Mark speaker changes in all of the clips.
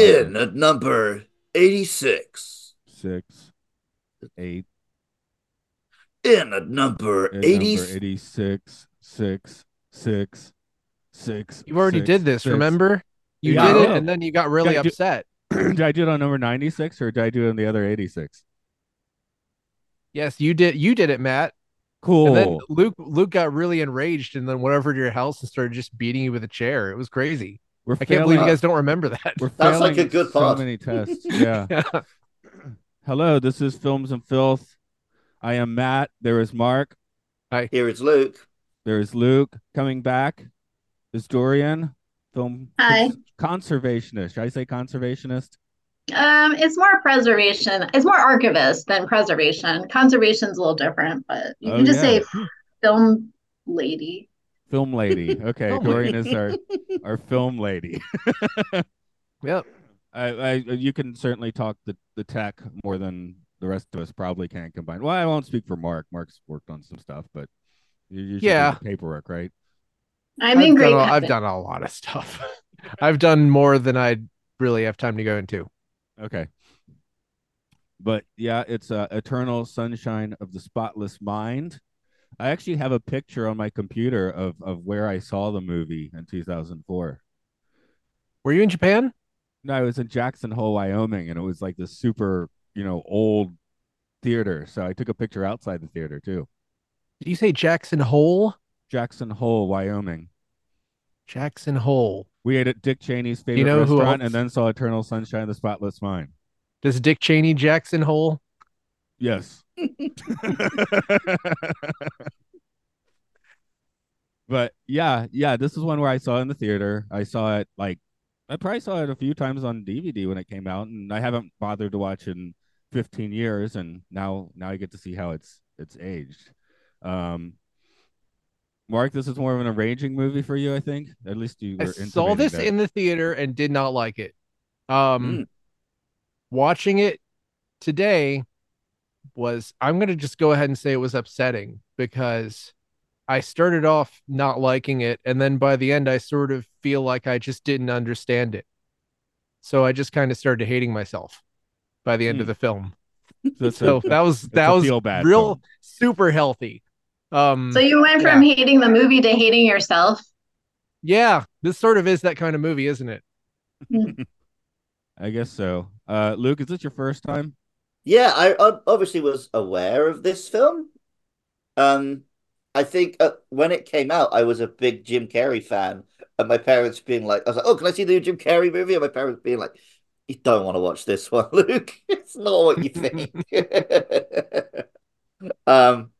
Speaker 1: In at number 86.
Speaker 2: six, eight,
Speaker 1: In at number
Speaker 2: and
Speaker 1: 80.
Speaker 2: number 86, six, six, six.
Speaker 3: You already
Speaker 2: six,
Speaker 3: did this,
Speaker 2: six.
Speaker 3: remember? You
Speaker 2: Yeah,
Speaker 3: did it, and then you got really
Speaker 2: Yeah, I do-
Speaker 3: upset.
Speaker 2: did I do it on number 96 or did I do it on the other 86?
Speaker 3: Yes, you did. You did it, Matt.
Speaker 2: Cool.
Speaker 3: And then Luke, Luke got really enraged, and then went over to your house and started just beating you with a chair. It was crazy.
Speaker 2: We're
Speaker 3: I can't believe you guys don't remember that.
Speaker 2: We're
Speaker 1: That's like a good
Speaker 2: so
Speaker 1: pod.
Speaker 2: many tests. Yeah.
Speaker 3: Yeah.
Speaker 2: Hello, this is Films and Filth. I am Matt. There is Mark. Hi.
Speaker 1: Here is Luke.
Speaker 2: There is Luke coming back. Is Dorian film
Speaker 4: Hi.
Speaker 2: conservationist? Should I say conservationist?
Speaker 4: Um, it's more preservation. It's more archivist than preservation. Conservation's a little different, but you
Speaker 2: Oh,
Speaker 4: can just
Speaker 2: yeah.
Speaker 4: say film lady.
Speaker 2: Film lady. Okay,
Speaker 3: Film
Speaker 2: Dorian is our our film lady.
Speaker 3: Yep.
Speaker 2: I, I you can certainly talk the, the tech more than the rest of us probably can combine. Well, I won't speak for Mark. Mark's worked on some stuff, but you usually
Speaker 3: Yeah.
Speaker 2: the paperwork, right?
Speaker 4: I'm
Speaker 3: I've
Speaker 4: in great
Speaker 3: done, a- I've done a lot of stuff. I've done more than I really have time to go into.
Speaker 2: Okay. But yeah, it's uh, Eternal Sunshine of the Spotless Mind. I actually have a picture on my computer of of where I saw the movie in 2004.
Speaker 3: Were you in Japan?
Speaker 2: No, I was in Jackson Hole, Wyoming, and it was like this super, you know, old theater. So I took a picture outside the theater too.
Speaker 3: Did you say Jackson Hole?
Speaker 2: Jackson Hole, Wyoming.
Speaker 3: Jackson Hole.
Speaker 2: We ate at Dick Cheney's favorite
Speaker 3: you know
Speaker 2: restaurant, and then saw Eternal Sunshine of the Spotless Mind.
Speaker 3: Does Dick Cheney Jackson Hole?
Speaker 2: Yes. but yeah, yeah, this is one where I saw it in the theater. I saw it like I probably saw it a few times on DVD when it came out, and I haven't bothered to watch in 15 years, and now now I get to see how it's it's aged. Um, Mark, this is more of an arranging movie for you, I think. At least you
Speaker 3: I
Speaker 2: were.
Speaker 3: saw
Speaker 2: intimating
Speaker 3: this
Speaker 2: that.
Speaker 3: in the theater and did not like it. Um,
Speaker 1: Mm.
Speaker 3: watching it today was I'm gonna just go ahead and say it was upsetting because I started off not liking it, and then by the end, I sort of feel like I just didn't understand it. So I just kind of started hating myself by the end
Speaker 2: Hmm.
Speaker 3: of the film.
Speaker 2: So a-
Speaker 3: that was that was
Speaker 2: feel-bad
Speaker 3: real
Speaker 2: film.
Speaker 3: super healthy. Um,
Speaker 4: So you went from hating the movie to hating yourself.
Speaker 3: yeah, this sort of is that kind of movie, isn't it?
Speaker 2: I guess so. Uh, Luke, is this your first time?
Speaker 1: Yeah, I ob- obviously was aware of this film. Um, I think uh, when it came out, I was a big Jim Carrey fan, and my parents being like, "I was like, oh, can I see the new Jim Carrey movie?" And my parents being like, "You don't want to watch this one, Luke. It's not what you think." um,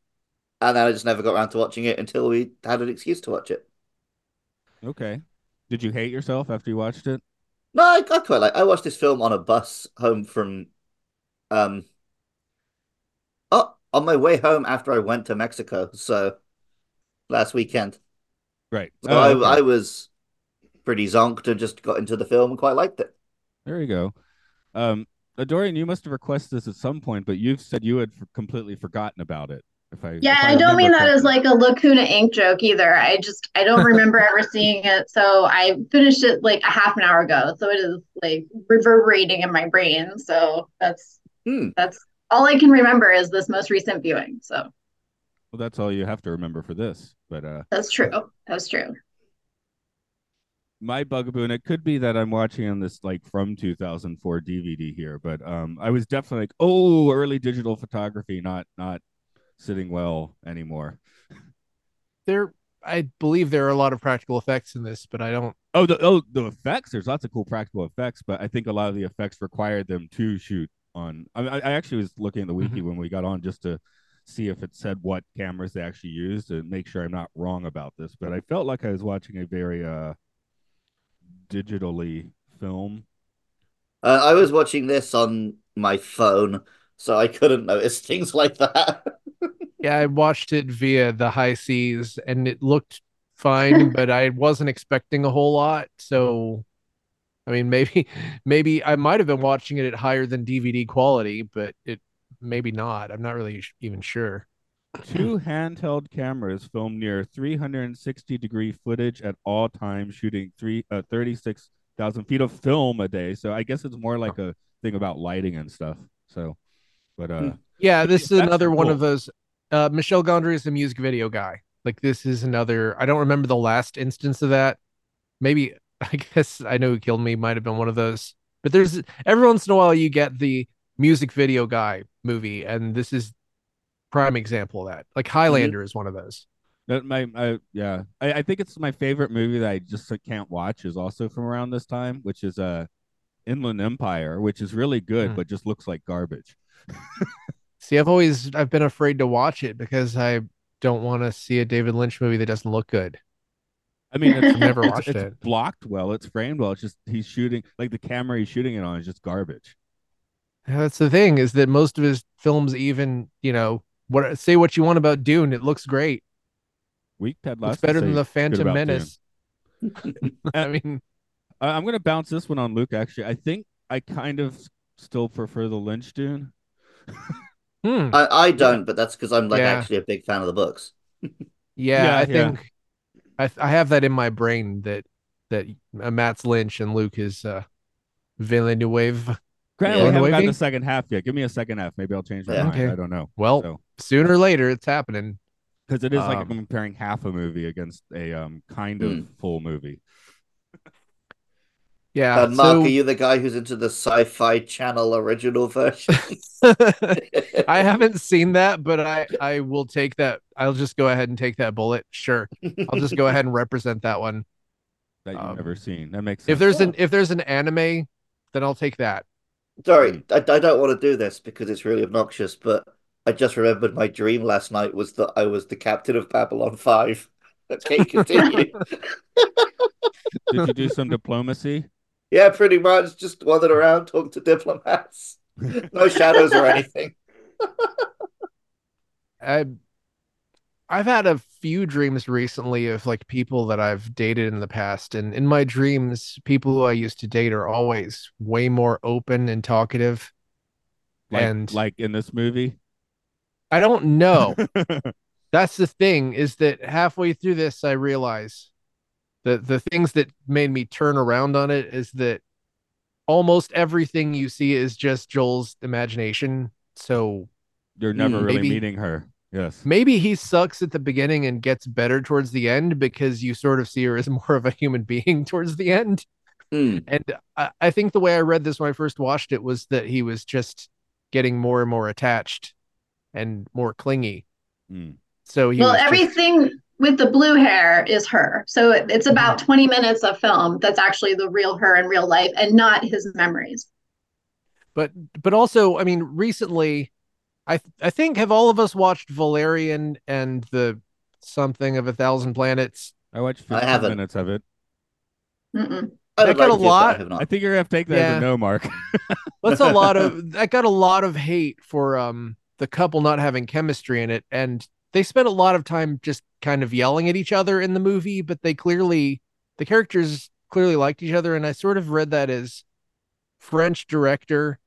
Speaker 1: and then I just never got around to watching it until we had an excuse to watch it.
Speaker 2: Okay. Did you hate yourself after you watched it?
Speaker 1: No, I, I quite like. I watched this film on a bus home from, um, oh, on my way home after I went to Mexico. So last weekend.
Speaker 2: Right.
Speaker 1: So
Speaker 2: Oh,
Speaker 1: I,
Speaker 2: okay.
Speaker 1: I was pretty zonked and just got into the film and quite liked it.
Speaker 2: There you go. Um, Dorian, you must have requested this at some point, but you've said you had completely forgotten about it. If I
Speaker 4: Yeah,
Speaker 2: if
Speaker 4: I don't mean
Speaker 2: remember
Speaker 4: that as like a Lacuna Inc joke either. I just I don't remember ever seeing it. So I finished it like a half an hour ago. So it is like reverberating in my brain. So that's
Speaker 1: Hmm.
Speaker 4: that's all I can remember is this most recent viewing. So
Speaker 2: Well, that's all you have to remember for this. But uh,
Speaker 4: that's true. That's true.
Speaker 2: my bugaboo, and it could be that I'm watching on this like from 2004 DVD here, but um, I was definitely like, oh, early digital photography, not not sitting well anymore.
Speaker 3: There, I believe there are a lot of practical effects in this, but I don't.
Speaker 2: Oh, the oh the effects. There's lots of cool practical effects, but I think a lot of the effects required them to shoot on. I, I I actually was looking at the wiki when we got on just to see if it said what cameras they actually used and make sure I'm not wrong about this. But I felt like I was watching a very uh digitally film.
Speaker 1: Uh, I was watching this on my phone, so I couldn't notice things like that.
Speaker 3: Yeah, I watched it via the high seas and it looked fine, but I wasn't expecting a whole lot. So, I mean, maybe, maybe I might have been watching it at higher than DVD quality, but it maybe not. I'm not really even sure.
Speaker 2: Two handheld cameras film near 360 degree footage at all times, shooting three uh, 36,000 feet of film a day. So I guess it's more like a thing about lighting and stuff. So, but uh,
Speaker 3: Yeah, this is another one of those. Uh, Michel Gondry is the music video guy. Like this is another. I don't remember the last instance of that. Maybe I guess I know who killed me might have been one of those. But there's every once in a while you get the music video guy movie, and this is prime example of that. Like Highlander is one of those.
Speaker 2: That my, my yeah, I, I think it's my favorite movie that I just can't watch is also from around this time, which is uh Inland Empire, which is really good
Speaker 3: Hmm.
Speaker 2: but just looks like garbage.
Speaker 3: See, I've always I've been afraid to watch it because I don't want to see a David Lynch movie that doesn't look good.
Speaker 2: I mean, it's,
Speaker 3: I've never
Speaker 2: it's-
Speaker 3: watched
Speaker 2: it's
Speaker 3: it.
Speaker 2: blocked well, it's framed well. It's just he's shooting like the camera he's shooting it on is just garbage.
Speaker 3: Yeah, That's the thing is that most of his films, even you know, what say what you want about Dune, it looks great.
Speaker 2: Weak Ted
Speaker 3: Looks
Speaker 2: Lasso
Speaker 3: better than the Phantom Menace. I mean,
Speaker 2: I- I'm gonna bounce this one on Luke. Actually, I think I kind of still prefer the Lynch Dune.
Speaker 3: hmm,
Speaker 1: I, I don't, but that's because I'm like
Speaker 3: Yeah.
Speaker 1: actually a big fan of the books.
Speaker 3: yeah,
Speaker 2: Yeah,
Speaker 3: I
Speaker 2: yeah.
Speaker 3: think I I have that in my brain that that uh, Matt's Lynch and Luke is uh, Villeneuve.
Speaker 2: Granted,
Speaker 1: Yeah.
Speaker 2: we haven't got the second half yet. Give me a second half. Maybe I'll change my
Speaker 1: Yeah.
Speaker 2: mind.
Speaker 3: Okay.
Speaker 2: I don't know.
Speaker 3: Well,
Speaker 2: So
Speaker 3: sooner or later, it's happening.
Speaker 2: because it is like
Speaker 3: Um,
Speaker 2: comparing half a movie against a um kind of
Speaker 1: Hmm.
Speaker 2: full movie.
Speaker 3: Yeah.
Speaker 1: Uh, Mark,
Speaker 3: so-
Speaker 1: are you the guy who's into the Sci-Fi Channel original version?
Speaker 3: I haven't seen that, but I I will take that. I'll just go ahead and take that bullet. Sure, I'll just go ahead and represent that one.
Speaker 2: that you've
Speaker 3: Um,
Speaker 2: never seen. That makes sense.
Speaker 3: If there's an if there's an anime, then I'll take that.
Speaker 1: Sorry, I, I don't want to do this because it's really obnoxious, but I just remembered my dream last night was that I was the captain of Babylon 5. Okay, continue.
Speaker 2: Did you do some diplomacy?
Speaker 1: Yeah, pretty much. Just wander around, talk to diplomats. No shadows or anything.
Speaker 3: I I've had a few dreams recently of like people that I've dated in the past, and in my dreams, people who I used to date are always way more open and talkative.
Speaker 2: Like,
Speaker 3: and
Speaker 2: like in this movie?
Speaker 3: I don't know. That's the thing is that halfway through this, I realize that the things that made me turn around on it is that almost everything you see is just Joel's imagination. So
Speaker 2: You're never
Speaker 1: Hmm,
Speaker 2: really
Speaker 3: maybe-
Speaker 2: meeting her. Yes.
Speaker 3: maybe he sucks at the beginning and gets better towards the end because you sort of see her as more of a human being towards the end.
Speaker 1: Hmm.
Speaker 3: And I, I think the way I read this when I first watched it was that he was just getting more and more attached and more clingy.
Speaker 2: Mm.
Speaker 3: So he
Speaker 4: well,
Speaker 3: was just-
Speaker 4: everything with the blue hair is her. So it- it's about
Speaker 3: Mm-hmm.
Speaker 4: 20 minutes of film that's actually the real her in real life and not his memories.
Speaker 3: but but also i mean recently i th- i think have all of us watched valerian and the something of a thousand planets
Speaker 2: I watched
Speaker 1: I
Speaker 2: 15
Speaker 1: haven't.
Speaker 2: minutes of it.
Speaker 4: Mm-mm.
Speaker 1: I
Speaker 3: That got
Speaker 1: like
Speaker 3: a
Speaker 1: to, but I
Speaker 3: lot-
Speaker 2: I think you're gonna have to take that as a no, Mark.
Speaker 3: that's a lot of that got a lot of hate for um the couple not having chemistry in it and they spent a lot of time just kind of yelling at each other in the movie but they clearly the characters clearly liked each other. And i sort of read that as french director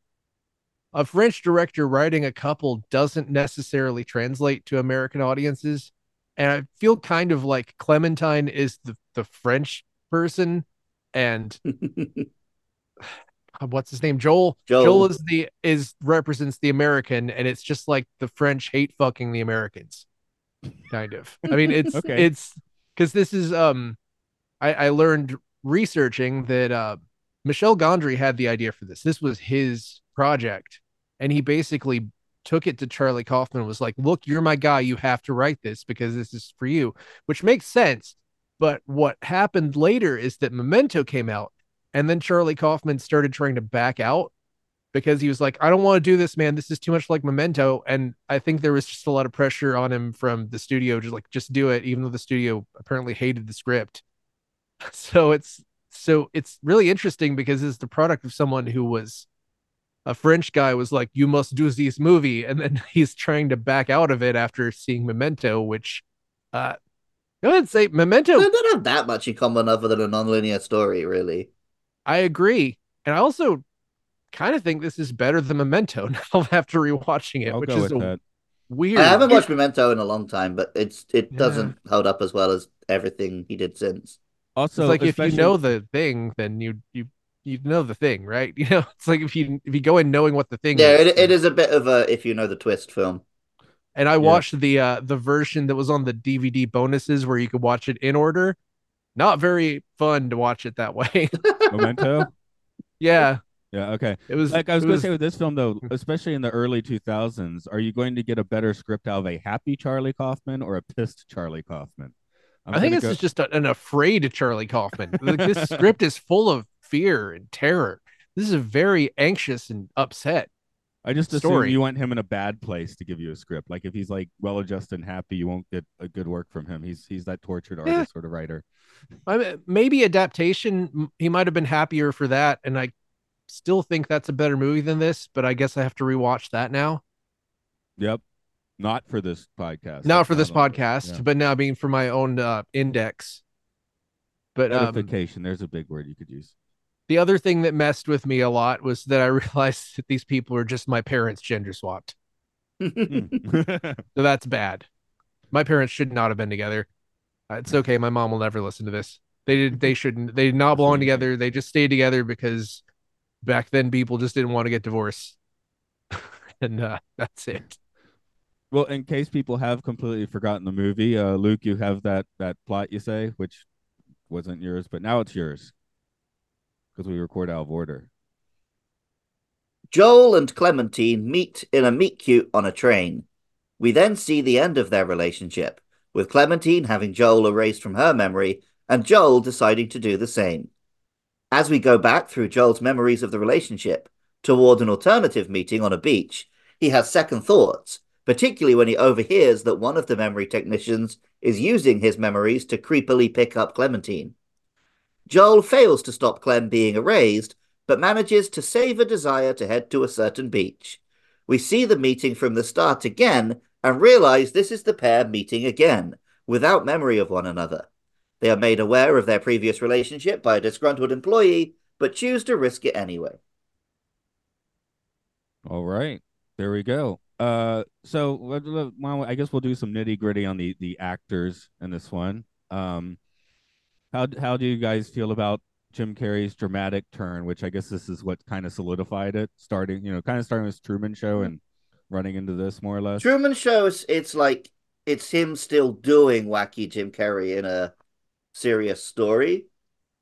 Speaker 3: a french director writing a couple doesn't necessarily translate to american audiences. And i feel kind of like clementine is the, the french person and what's his name? Joel
Speaker 1: Joel.
Speaker 3: joel is the is represents the american and it's just like the french hate fucking the americans kind of. I mean it's
Speaker 2: Okay.
Speaker 3: it's because this is um i i learned researching that uh michel gondry had the idea for this. This was his project. And he basically took it to charlie kaufman and was like look you're my guy. You have to write this because this is for you which makes sense. But what happened later is that memento came out and then Charlie Kaufman started trying to back out because he was like, I don't want to do this, man. This is too much like Memento. And I think there was just a lot of pressure on him from the studio, just like, just do it, even though the studio apparently hated the script. So it's so it's really interesting because it's the product of someone who was a French guy was like, "You must do this movie," and then he's trying to back out of it after seeing Memento, which, uh, go ahead and say Memento.
Speaker 1: They don't have that much in common other than a non-linear story, really.
Speaker 3: I agree, and I also kind of think this is better than Memento now after rewatching it,
Speaker 2: I'll
Speaker 3: which is a
Speaker 2: that.
Speaker 3: weird.
Speaker 1: I haven't watched Memento in a long time, but it's it
Speaker 3: Yeah.
Speaker 1: doesn't hold up as well as everything he did since.
Speaker 2: Also,
Speaker 3: it's like if you know the thing, then you you you know the thing, right? You know, it's like if you if you go in knowing what the thing
Speaker 1: Yeah,
Speaker 3: is.
Speaker 1: it, it is a bit of a if you know the twist film.
Speaker 3: And I watched the uh the version that was on the DVD bonuses where you could watch it in order. Not very fun to watch it that way.
Speaker 2: Memento.
Speaker 3: yeah,
Speaker 2: Yeah. Okay.
Speaker 3: it was
Speaker 2: Like I was going to say with this film though, especially in the early 2000s, are you going to get a better script out of a happy Charlie Kaufman or a pissed Charlie Kaufman? I'm
Speaker 3: I think this
Speaker 2: go-
Speaker 3: is just a- an afraid Charlie Kaufman. Like, this script is full of fear and terror. This is a very anxious and upset.
Speaker 2: I just assume you want him in a bad place to give you a script. Like if he's like well adjusted and happy, you won't get a good work from him. He's he's that tortured
Speaker 3: Yeah.
Speaker 2: artist sort of writer.
Speaker 3: I mean, maybe adaptation. He might have been happier for that, and I still think that's a better movie than this. But I guess I have to rewatch that now.
Speaker 2: Yep. Not for this podcast.
Speaker 3: Not
Speaker 2: That's
Speaker 3: for this podcast,
Speaker 2: yeah.
Speaker 3: but now being for my own uh, index. But um,
Speaker 2: There's a big word you could use.
Speaker 3: the other thing that messed with me a lot was that I realized that these people are just my parents gender swapped.
Speaker 2: Hmm.
Speaker 3: So that's bad. My parents should not have been together. Uh, It's okay. My mom will never listen to this. They did. They shouldn't. They did not belong together. They just stayed together because back then people just didn't want to get divorced, and uh, that's it.
Speaker 2: well, in case people have completely forgotten the movie, uh, Luke, you have that that plot you say, which wasn't yours, but now it's yours because we record out of order.
Speaker 1: Joel and Clementine meet in a meet cute on a train. We then see the end of their relationship, with Clementine having Joel erased from her memory and Joel deciding to do the same. As we go back through Joel's memories of the relationship toward an alternative meeting on a beach, he has second thoughts, particularly when he overhears that one of the memory technicians is using his memories to creepily pick up Clementine. Joel fails to stop Clem being erased, but manages to save a desire to head to a certain beach. We see the meeting from the start again and realize this is the pair meeting again, without memory of one another. They are made aware of their previous relationship by a disgruntled employee, but choose to risk it anyway.
Speaker 2: All right, there we go. Uh, so well, I guess we'll do some nitty gritty on the the actors in this one. Um, how how do you guys feel about Jim Carrey's dramatic turn? Which I guess this is what kind of solidified it, starting you know, kind of starting with Truman Show and running into this more or less.
Speaker 1: Truman shows it's like it's him still doing wacky Jim Carrey in a serious story,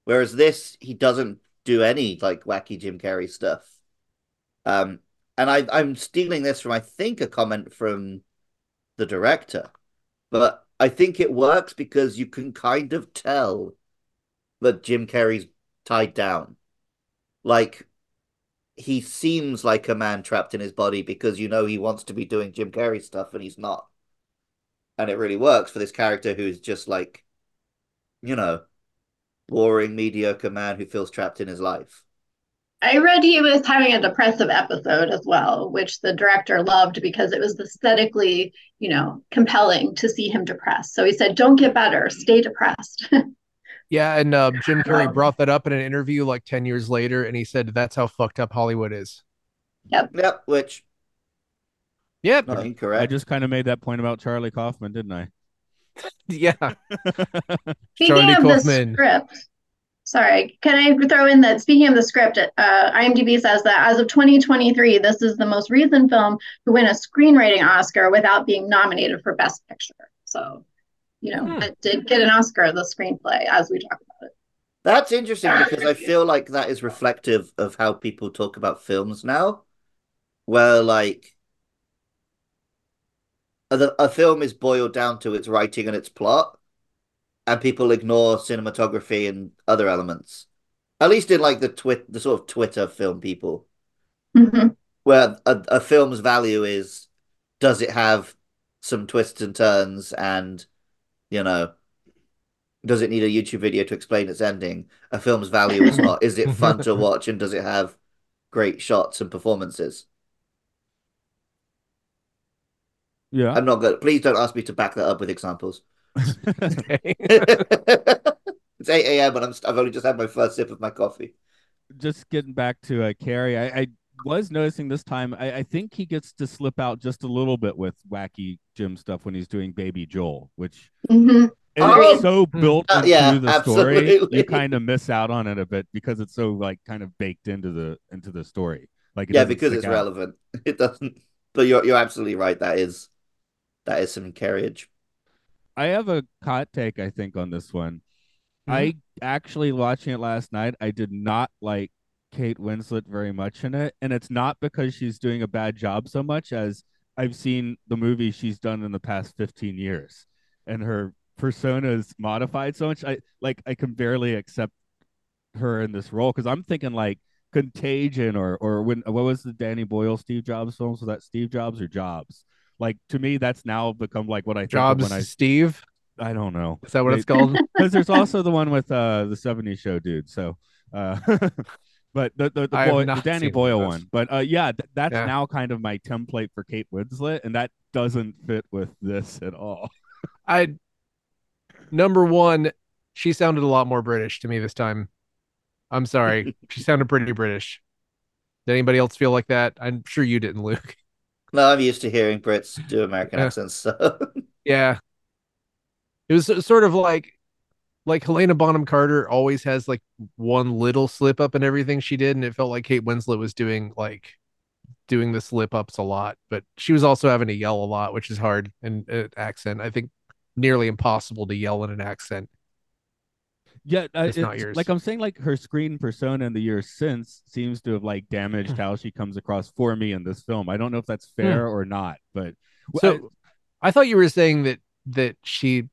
Speaker 1: whereas this he doesn't do any like wacky Jim Carrey stuff. Um, and I I'm stealing this from I think a comment from the director, but I think it works because you can kind of tell that Jim Carrey's tied down, like he seems like a man trapped in his body because you know he wants to be doing Jim Carrey stuff and he's not. And it really works for this character who's just like, you know, boring, mediocre man who feels trapped in his life.
Speaker 4: I read he was having a depressive episode as well, which the director loved because it was aesthetically, you know, compelling to see him depressed. So he said, "Don't get better, stay depressed."
Speaker 3: Yeah, and uh, Jim Carrey
Speaker 4: Wow.
Speaker 3: brought that up in an interview like ten years later, and he said that's how fucked up Hollywood is.
Speaker 1: Yep, Yep. which
Speaker 3: Yep.
Speaker 1: not
Speaker 2: I just kind of made that point about Charlie Kaufman, didn't I?
Speaker 3: Yeah.
Speaker 4: Speaking
Speaker 3: Charlie
Speaker 4: of
Speaker 3: Kaufman.
Speaker 4: the script, sorry, can I throw in that? Speaking of the script, uh, IMDb says that as of 2023, this is the most recent film to win a screenwriting Oscar without being nominated for Best Picture. So, you know,
Speaker 3: Hmm.
Speaker 4: it did get an Oscar, the screenplay, as we talk about it.
Speaker 1: That's interesting because I feel like that is reflective of how people talk about films now, where like a, a film is boiled down to its writing and its plot, and people ignore cinematography and other elements. At least in like the twit, the sort of Twitter film people,
Speaker 4: Mhm.
Speaker 1: where a, a film's value is, does it have some twists and turns and, you know, Does it need a YouTube video to explain its ending? A film's value is not. Is it fun to watch and does it have great shots and performances?
Speaker 2: Yeah.
Speaker 1: I'm not good. Please don't ask me to back that up with examples. It's 8 a.m. and I'm, I've only just had my first sip of my coffee.
Speaker 2: just getting back to uh, Carrie, I, I was noticing this time. I, I think he gets to slip out just a little bit with wacky Jim stuff when he's doing Baby Joel, which
Speaker 4: hmm
Speaker 2: is
Speaker 1: Oh.
Speaker 2: so built
Speaker 1: Uh,
Speaker 2: into
Speaker 1: yeah,
Speaker 2: the story. You kind of miss out on it a bit because it's so like kind of baked into the into the story. Like it
Speaker 1: Yeah, because it's
Speaker 2: out.
Speaker 1: relevant. It doesn't. But you're you're absolutely right. That is that is some carriage.
Speaker 2: I have a hot take, I think, on this one. Hmm? I actually watching it last night. I did not like Kate Winslet very much in it, and it's not because she's doing a bad job so much as I've seen the movies she's done in the past fifteen years, and her persona is modified so much. I like I can barely accept her in this role because I'm thinking like Contagion or or when what was the Danny Boyle Steve Jobs films? Was that Steve Jobs or Jobs? Like to me, that's now become like what I think
Speaker 3: Jobs
Speaker 2: when I Jobs,
Speaker 3: Steve.
Speaker 2: I don't know
Speaker 3: Is that what
Speaker 2: They-
Speaker 3: it's called?
Speaker 2: because there's also the one with uh the 70s show dude so uh but the the, the, the danny boyle
Speaker 3: those.
Speaker 2: one but uh yeah th- that's
Speaker 3: Yeah.
Speaker 2: now kind of my template for kate winslet and that doesn't fit with this at all
Speaker 3: I number one, she sounded a lot more British to me this time. I'm sorry. she sounded pretty British. Did anybody else feel like that? I'm sure you didn't, Luke.
Speaker 1: No, I'm used to hearing Brits do American
Speaker 3: Yeah.
Speaker 1: accents. So
Speaker 3: Yeah. It was sort of like like Helena Bonham Carter always has like one little slip up in everything she did, and it felt like Kate Winslet was doing like doing the slip ups a lot, but she was also having to yell a lot, which is hard in an accent. I think nearly impossible to yell in an accent.
Speaker 2: Yeah uh,
Speaker 3: It's not yours.
Speaker 2: like i'm saying like her screen persona in the years since seems to have like damaged how she comes across for me in this film i don't know if that's fair or not but
Speaker 3: So I thought you were saying that that she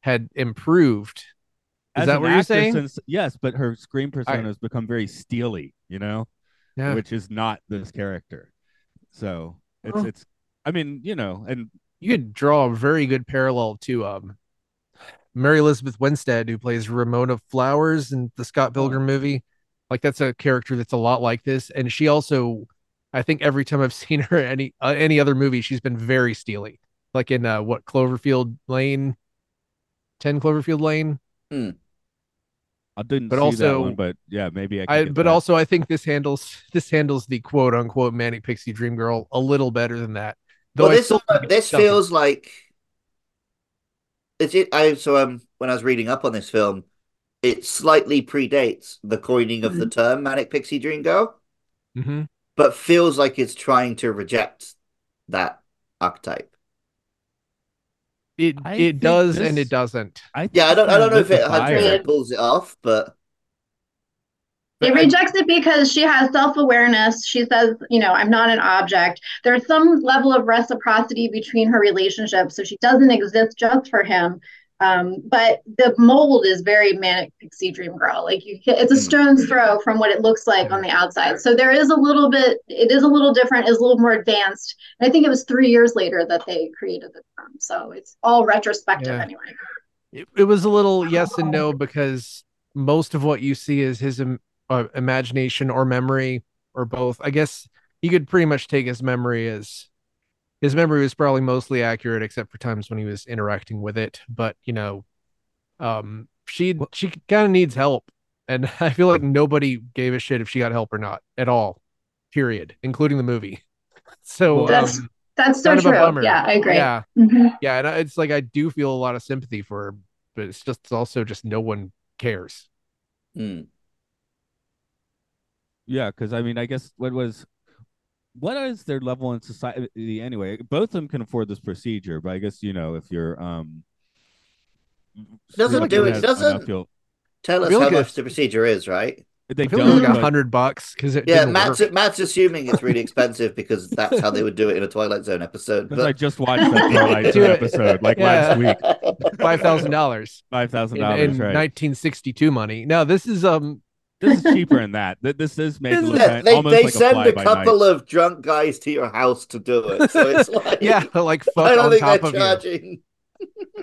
Speaker 3: had improved. Is that what you're saying?
Speaker 2: since- yes but her screen persona has become very steely you know
Speaker 3: Yeah.
Speaker 2: which is not this character. So it's
Speaker 3: Oh.
Speaker 2: it's I mean, you know, and
Speaker 3: you could draw a very good parallel to um Mary Elizabeth Winstead, who plays Ramona Flowers in the Scott Pilgrim movie. Like that's a character that's a lot like this, and she also, I think, every time I've seen her in any uh, any other movie, she's been very steely. Like in uh, what Cloverfield Lane, Ten Cloverfield Lane.
Speaker 2: I didn't
Speaker 3: But
Speaker 2: see that
Speaker 3: also-
Speaker 2: one, but yeah, maybe I. Can
Speaker 3: I but
Speaker 2: that.
Speaker 3: also I think this handles this handles the quote unquote manic pixie dream girl a little better than that. Though
Speaker 1: well, this
Speaker 3: still
Speaker 1: uh, this feels like it's it. I so um when I was reading up on this film, it slightly predates the coining of the
Speaker 3: Mm-hmm.
Speaker 1: term manic pixie dream girl,
Speaker 3: Mhm.
Speaker 1: but feels like it's trying to reject that archetype.
Speaker 3: It
Speaker 2: I
Speaker 3: it does
Speaker 2: this-
Speaker 3: and it doesn't.
Speaker 2: I
Speaker 1: Yeah, I don't I don't know if
Speaker 2: lit
Speaker 1: it 100 pulls it off, but
Speaker 4: It rejects it because she has self-awareness. She says, you know, I'm not an object. There's some level of reciprocity between her relationships, so she doesn't exist just for him. Um, but the mold is very manic pixie dream girl. Like you, it's a
Speaker 1: Hmm.
Speaker 4: stone's throw from what it looks like on the outside. So there is a little bit. It is a little different. It's a little more advanced. And I think it was three years later that they created the term. So it's all retrospective
Speaker 3: Yeah.
Speaker 4: anyway.
Speaker 3: it, it was a little yes and no because most of what you see is his uh, imagination or memory or both. I guess he could pretty much take his memory as his memory was probably mostly accurate except for times when he was interacting with it. But you know, um, she she kind of needs help, and I feel like nobody gave a shit if she got help or not at all. Period, including the movie. So
Speaker 4: That's-
Speaker 3: um,
Speaker 4: That's so
Speaker 3: kind of a
Speaker 4: true.
Speaker 3: bummer.
Speaker 4: Yeah, I agree.
Speaker 3: Yeah,
Speaker 4: Mhm.
Speaker 3: yeah, and it's like I do feel a lot of sympathy for her, but it's just it's also just no one cares.
Speaker 1: hmm.
Speaker 2: Yeah, because I mean, I guess what was what is their level in society anyway? Both of them can afford this procedure, but I guess you know if you're um
Speaker 1: Doesn't do it- doesn't-
Speaker 2: you'll-
Speaker 1: tell us how
Speaker 3: like
Speaker 1: much
Speaker 3: it's-
Speaker 1: the procedure is, right?
Speaker 2: they
Speaker 3: I feel
Speaker 2: don't.
Speaker 3: like it's a hundred bucks because it
Speaker 1: Yeah,
Speaker 3: didn't
Speaker 1: Matt's. Matt's assuming it's really expensive because that's how they would do it in a Twilight Zone episode.
Speaker 2: Because I just watched that Twilight Zone episode like
Speaker 3: Yeah.
Speaker 2: last week.
Speaker 3: five thousand dollars
Speaker 2: Five thousand
Speaker 3: in,
Speaker 2: dollars,
Speaker 3: in
Speaker 2: right?
Speaker 3: 1962 money. No, this is um
Speaker 2: This is cheaper than that. This is making
Speaker 3: Isn't
Speaker 2: look
Speaker 1: Yeah,
Speaker 2: kind-
Speaker 1: they
Speaker 2: almost
Speaker 1: they
Speaker 2: like
Speaker 1: send
Speaker 2: a,
Speaker 1: a,
Speaker 2: by
Speaker 1: couple
Speaker 2: night.
Speaker 1: of drunk guys to your house to do it. So it's like
Speaker 3: yeah, like
Speaker 1: I don't
Speaker 3: on
Speaker 1: think
Speaker 3: top
Speaker 1: they're
Speaker 3: of
Speaker 1: charging.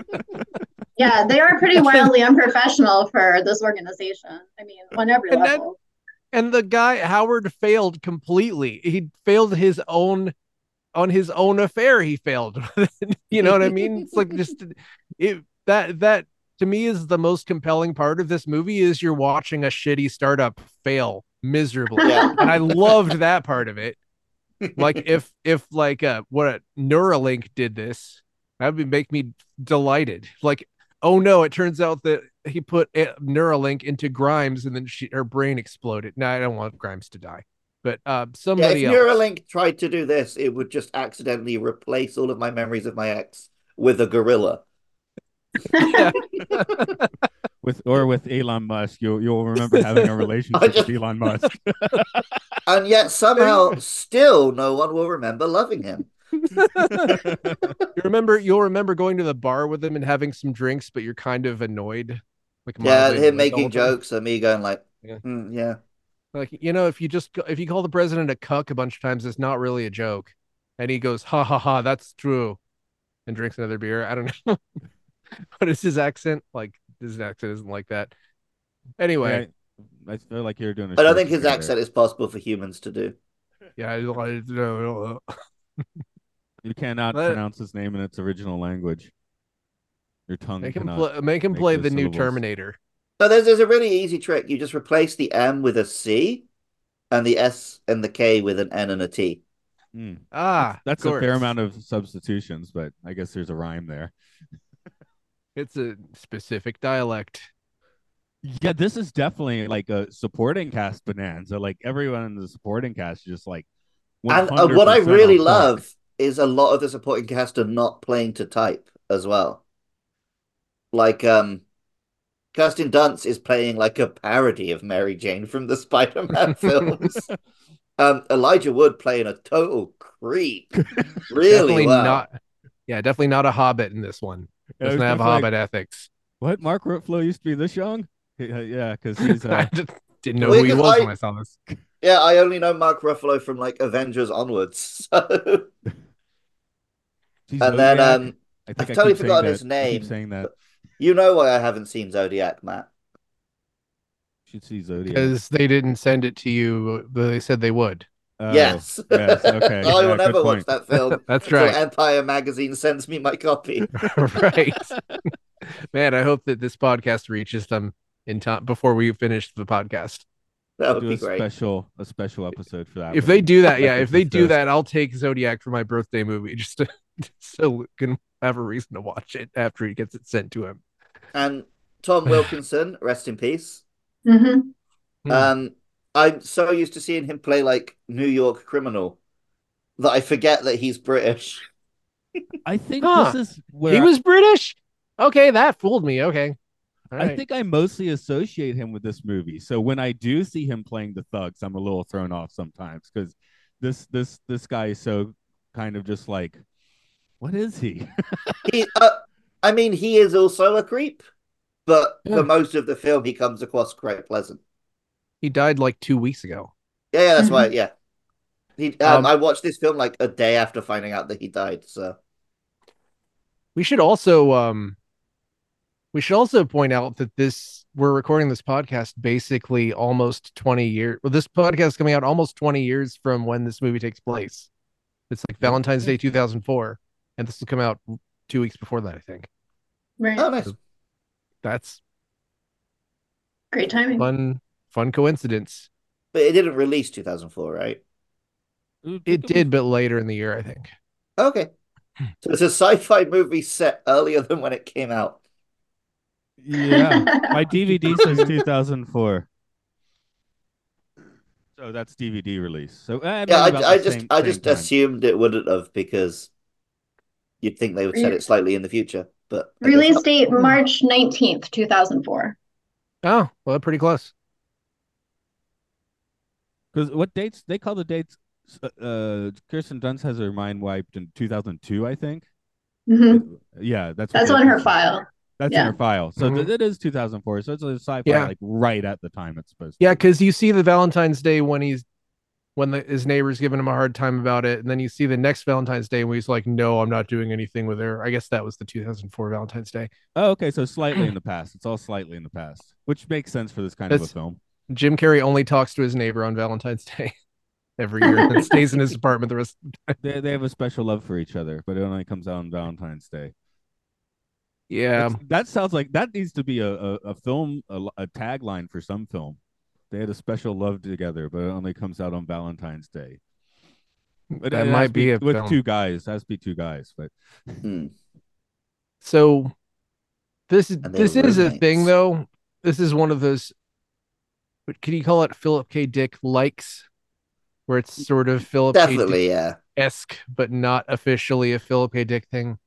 Speaker 4: Yeah, they are pretty wildly unprofessional for this organization. I mean, on every
Speaker 3: And that-
Speaker 4: level.
Speaker 3: and the guy Howard failed completely. He failed his own on his own affair. He failed. you know what I mean? It's like just it that that to me is the most compelling part of this movie is you're watching a shitty startup fail miserably.
Speaker 1: Yeah.
Speaker 3: And I loved that part of it. Like if if like uh what Neuralink did this, that would make me delighted. Like oh no, it turns out that he put uh, Neuralink into Grimes and then she her brain exploded. No, I don't want Grimes to die. But uh
Speaker 1: Yeah, if
Speaker 3: somebody else.
Speaker 1: Neuralink tried to do this, it would just accidentally replace all of my memories of my ex with a gorilla.
Speaker 2: with or with Elon Musk, you'll you'll remember having a relationship
Speaker 1: just-
Speaker 2: with Elon Musk.
Speaker 1: And yet somehow still no one will remember loving him.
Speaker 3: You remember you'll remember going to the bar with him and having some drinks, but you're kind of annoyed. Like
Speaker 1: Yeah, him
Speaker 3: annoyed
Speaker 1: making jokes and me going like,
Speaker 3: Yeah.
Speaker 1: "Hmm, yeah.
Speaker 3: Like you know, if you just if you call the president a cuck a bunch of times, it's not really a joke. And he goes, ha ha ha, that's true, and drinks another beer. I don't know. what is his accent? Like his accent isn't like that. Anyway,
Speaker 2: Yeah, I feel like you're doing. I
Speaker 1: I don't think his accent is possible for humans to do.
Speaker 3: yeah, I don't- I don't-
Speaker 2: You cannot
Speaker 3: Let-
Speaker 2: pronounce his name in its original language. Your tongue
Speaker 3: make him
Speaker 2: cannot.
Speaker 3: make him
Speaker 2: make
Speaker 3: play
Speaker 2: those
Speaker 3: the new. Terminator.
Speaker 1: So there's there's a really easy trick. You just replace the M with a C and the S and the K with an N and a T.
Speaker 2: Mm.
Speaker 3: Ah,
Speaker 2: That's
Speaker 3: of
Speaker 2: a fair amount of substitutions, but I guess there's a rhyme there.
Speaker 3: It's a specific dialect.
Speaker 2: Yeah, this is definitely like a supporting cast bonanza. Like everyone in the supporting cast is just like.
Speaker 1: And uh, what I really
Speaker 2: on point.
Speaker 1: love is a lot of the supporting cast are not playing to type as well. Like um Kirsten Dunst is playing like a parody of Mary Jane from the Spider-Man films. Um Elijah Wood playing a total creep. Really
Speaker 3: definitely
Speaker 1: well.
Speaker 3: not. Yeah, definitely not a hobbit in this one.
Speaker 2: Yeah, I was
Speaker 3: Doesn't have
Speaker 2: just like,
Speaker 3: hobbit ethics.
Speaker 2: What Mark Ruffalo used to be this young? Yeah, yeah, because he's
Speaker 3: I
Speaker 2: uh,
Speaker 3: just didn't know
Speaker 1: Well,
Speaker 3: who he was
Speaker 1: I-
Speaker 3: when I saw this.
Speaker 1: Yeah, I only know Mark Ruffalo from like Avengers onwards. So
Speaker 2: he's
Speaker 1: and then um
Speaker 2: I think
Speaker 1: I've
Speaker 2: I
Speaker 1: totally
Speaker 2: keep
Speaker 1: forgotten his name,
Speaker 2: keep saying that.
Speaker 1: you know why I haven't seen Zodiac, Matt.
Speaker 2: Should see Zodiac.
Speaker 3: Because they didn't send it to you, but they said they would.
Speaker 2: Oh,
Speaker 1: yes.
Speaker 2: yes. Okay.
Speaker 1: I
Speaker 2: yeah,
Speaker 1: will
Speaker 2: good
Speaker 1: never watch that film
Speaker 3: That's
Speaker 1: until
Speaker 3: right.
Speaker 1: Empire magazine sends me my copy.
Speaker 3: right. Man, I hope that this podcast reaches them in time before we finish the podcast.
Speaker 1: That would
Speaker 2: Do
Speaker 1: be
Speaker 2: a
Speaker 1: great.
Speaker 2: special a special episode for that.
Speaker 3: If
Speaker 2: one.
Speaker 3: they do that, yeah, if they do that, I'll take Zodiac for my birthday movie just to so we can have a reason to watch it after he gets it sent to him.
Speaker 1: And Tom Wilkinson, rest in peace.
Speaker 4: hmm
Speaker 3: Hmm.
Speaker 1: Um, I'm so used to seeing him play like New York criminal that I forget that he's British.
Speaker 2: I think
Speaker 3: Huh.
Speaker 2: this is where
Speaker 3: He
Speaker 2: I-
Speaker 3: was British. Okay, that fooled me. Okay. All
Speaker 2: I
Speaker 3: right.
Speaker 2: think I mostly associate him with this movie. So when I do see him playing the thugs, I'm a little thrown off sometimes because this this this guy is so kind of just like, what is he?
Speaker 1: He, uh, I mean, he is also a creep, but
Speaker 3: Yeah.
Speaker 1: for most of the film, he comes across quite pleasant.
Speaker 3: He died like two weeks ago.
Speaker 1: Yeah, yeah, that's why. Yeah, he. Um,
Speaker 3: Um,
Speaker 1: I watched this film like a day after finding out that he died. So
Speaker 3: We should also um we should also point out that this we're recording this podcast basically almost 20 years. Well, this podcast is coming out almost 20 years from when this movie takes place. It's like Valentine's Day 2004, and this will come out two weeks before that, I think.
Speaker 4: Right.
Speaker 1: oh, nice.
Speaker 3: That's
Speaker 4: Great timing.
Speaker 3: fun, fun coincidence.
Speaker 1: But it didn't release 2004, right?
Speaker 3: It did, but later in the year, I think.
Speaker 1: Okay. So it's a sci-fi movie set earlier than when it came out.
Speaker 2: Yeah, my DVD says 2004. So that's DVD release. So eh,
Speaker 1: Yeah, I, I just
Speaker 2: same-
Speaker 1: I just
Speaker 2: time.
Speaker 1: assumed it wouldn't have because you'd think they would set it slightly in the future. But
Speaker 4: Release date March 19th, 2004.
Speaker 3: Oh, well, pretty close.
Speaker 2: Because what dates they call the dates? Uh, Kirsten Dunst has her mind wiped in 2002, I think.
Speaker 4: hmm
Speaker 2: Yeah, that's
Speaker 4: That's on her file.
Speaker 2: That's
Speaker 4: Yeah.
Speaker 2: in her file. So
Speaker 3: Mhm.
Speaker 2: th- it is 2004. So it's a sci-fi
Speaker 3: Yeah.
Speaker 2: like right at the time it's supposed. to Yeah,
Speaker 3: because you see the Valentine's Day when he's when the, his neighbor's giving him a hard time about it, and then you see the next Valentine's Day when he's like, "No, I'm not doing anything with her." I guess that was the 2004 Valentine's Day.
Speaker 2: Oh, okay, so slightly in the past. It's all slightly in the past, which makes sense for this kind of a film.
Speaker 3: Jim Carrey only talks to his neighbor on Valentine's Day every year and stays in his apartment the rest.
Speaker 2: They they have a special love for each other, but it only comes out on Valentine's Day.
Speaker 3: Yeah,
Speaker 2: That's- that sounds like that needs to be a a, a film a, a tagline for some film. They had a special love together, but it only comes out on Valentine's Day. But
Speaker 3: That
Speaker 2: it
Speaker 3: might
Speaker 2: to
Speaker 3: be a
Speaker 2: with
Speaker 3: film.
Speaker 2: two guys. It has to be two guys, but
Speaker 1: Hmm.
Speaker 3: So this
Speaker 1: they
Speaker 3: this
Speaker 1: were
Speaker 3: is a thing though. This is one of those what can you call it Philip K. Dick likes where it's sort of Philip K.
Speaker 1: Definitely, yeah.
Speaker 3: esque, but not officially a Philip K. Dick thing.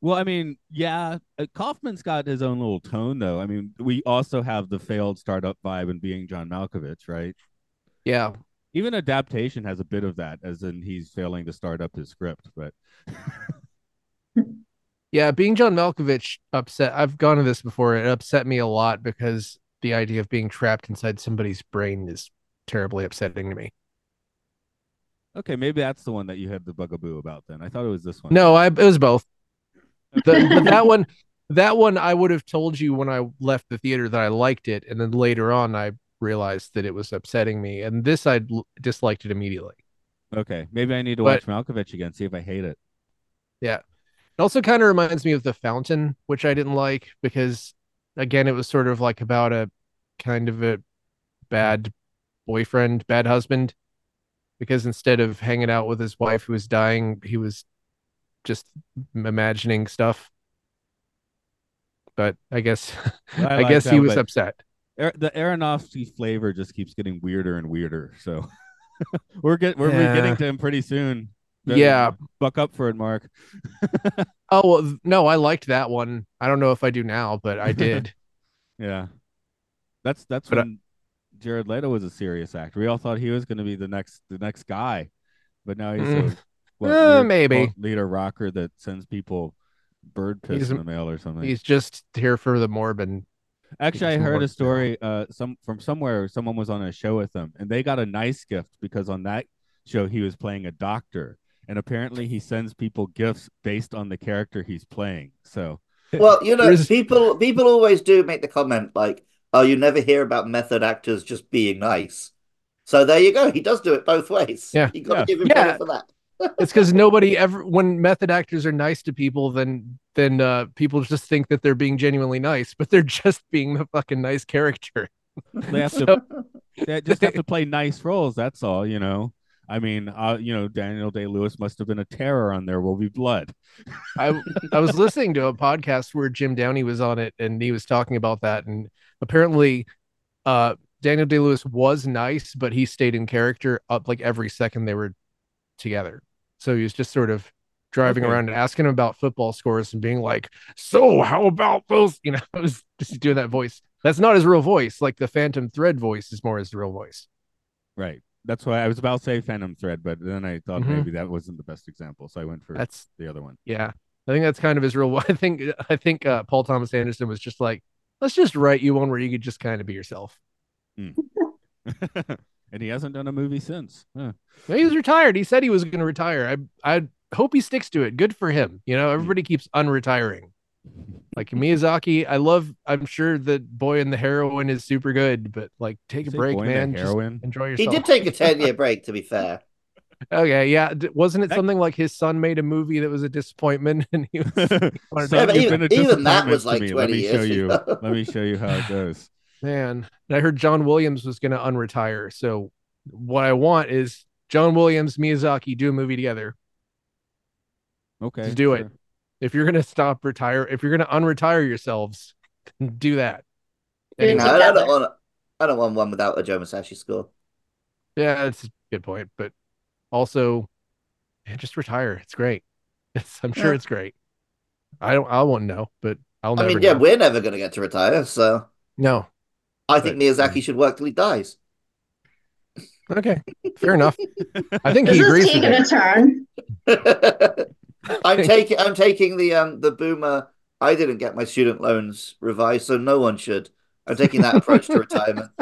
Speaker 2: Well, I mean, yeah, uh, Kaufman's got his own little tone, though. I mean, we also have the failed startup vibe and being John Malkovich, right?
Speaker 3: Yeah.
Speaker 2: Even adaptation has a bit of that, as in he's failing to start up his script. But
Speaker 3: Yeah, being John Malkovich upset I've gone to this before. It upset me a lot because the idea of being trapped inside somebody's brain is terribly upsetting to me.
Speaker 2: okay, maybe that's the one that you had the bugaboo about. Then I thought it was this one.
Speaker 3: No, I it was both. The, but that one that one I would have told you when I left the theater that I liked it, and then later on I realized that it was upsetting me. And this I disliked it immediately.
Speaker 2: Okay, maybe I need to
Speaker 3: But-
Speaker 2: watch Malkovich again, see if I hate it.
Speaker 3: Yeah, it also kind of reminds me of The Fountain, which I didn't like because again it was sort of like about a kind of a bad boyfriend, bad husband. Because instead of hanging out with his wife who was dying, he was just imagining stuff. But I guess
Speaker 2: I
Speaker 3: I,
Speaker 2: like
Speaker 3: guess he was upset.
Speaker 2: Ar- the Aronofsky flavor just keeps getting weirder and weirder. So we're get we're
Speaker 3: Yeah.
Speaker 2: getting to him pretty soon.
Speaker 3: Yeah.
Speaker 2: buck up for it, Mark.
Speaker 3: Oh well, no, I liked that one. I don't know if I do now, but I did.
Speaker 2: Yeah, that's that's
Speaker 3: But I-
Speaker 2: when Jared Leto was a serious actor. We all thought he was going to be the next the next guy, but now he's
Speaker 3: Mm.
Speaker 2: a what,
Speaker 3: Eh,
Speaker 2: weird
Speaker 3: maybe.
Speaker 2: leader rocker that sends people bird piss
Speaker 3: He's
Speaker 2: in the mail or something.
Speaker 3: He's just here for the morbid.
Speaker 2: Actually, I heard a story uh some from somewhere someone was on a show with him and they got a nice gift because on that show he was playing a doctor and apparently he sends people gifts based on the character he's playing. So
Speaker 1: Well, you know,
Speaker 3: There's-
Speaker 1: people people always do make the comment like, "Oh, you never hear about method actors just being nice." So there you go. He does do it both ways.
Speaker 3: Yeah.
Speaker 1: you got to
Speaker 2: Yeah.
Speaker 1: give him
Speaker 3: Yeah.
Speaker 1: credit for that.
Speaker 3: It's because nobody ever when method actors are nice to people, then then uh people just think that they're being genuinely nice, but they're just being the fucking nice character.
Speaker 2: they have
Speaker 3: So-
Speaker 2: to they just have to play nice roles, that's all, you know. I mean, uh, you know, Daniel Day Lewis must have been a terror on There Will Be Blood.
Speaker 3: I I was listening to a podcast where Jim Downey was on it and he was talking about that and apparently uh Daniel Day Lewis was nice, but he stayed in character up like every second they were together. So he was just sort of driving
Speaker 2: Okay.
Speaker 3: around and asking him about football scores and being like, "So how about those?" You know, it was just doing that voice. That's not his real voice. Like the Phantom Thread voice is more his real voice.
Speaker 2: Right. That's why I was about to say Phantom Thread, but then I thought
Speaker 3: Mhm.
Speaker 2: maybe that wasn't the best example, so I went for
Speaker 3: That's
Speaker 2: the other one.
Speaker 3: yeah. I think that's kind of his real. I think I think uh, Paul Thomas Anderson was just like, let's just write you one where you could just kind of be yourself.
Speaker 2: and he hasn't done a movie since. Huh.
Speaker 3: He was retired. He said he was going to retire. I I hope he sticks to it. Good for him. You know, everybody keeps unretiring. Like Miyazaki, I love. I'm sure that Boy and the Heron is super good, but like, take a
Speaker 2: Say
Speaker 3: break,
Speaker 2: Boy and the
Speaker 3: man. Just
Speaker 2: Heroine.
Speaker 3: enjoy
Speaker 1: He
Speaker 3: yourself.
Speaker 1: did take a ten year break, to be fair.
Speaker 3: Okay, yeah. D- Wasn't it
Speaker 2: That-
Speaker 3: something like his son made a movie that was a disappointment, and he was wanted
Speaker 2: Son,
Speaker 1: Yeah, but
Speaker 2: you've
Speaker 1: even-
Speaker 2: been a
Speaker 1: even that was
Speaker 2: disappointment to
Speaker 1: like
Speaker 2: me. Let
Speaker 1: 20
Speaker 2: me show
Speaker 1: years
Speaker 2: you.
Speaker 1: ago.
Speaker 2: Let me show you how it goes.
Speaker 3: man. And I heard John Williams was going to unretire. So what I want is John Williams, Miyazaki do a movie together.
Speaker 2: Okay.
Speaker 3: Just do it.
Speaker 2: sure.
Speaker 3: If you're going to stop retire, if you're going to unretire yourselves, do that. Anyway,
Speaker 1: No, I don't
Speaker 4: together.
Speaker 1: want. I don't want one without a Joe Hisaishi score.
Speaker 3: yeah, that's a good point. But also, yeah, just retire. It's great. It's, I'm sure
Speaker 1: Yeah.
Speaker 3: it's great. I don't. I won't know, but I'll
Speaker 1: I mean, yeah,
Speaker 3: know.
Speaker 1: we're never going to get to retire, so
Speaker 3: no.
Speaker 1: I think Miyazaki mm. should work till he dies.
Speaker 3: Okay, fair enough. I think
Speaker 4: This
Speaker 3: he
Speaker 4: is
Speaker 3: agrees with
Speaker 4: taking a turn.
Speaker 1: I'm taking I'm taking the um the boomer. I didn't get my student loans revised, so no one should. I'm taking that approach to retirement.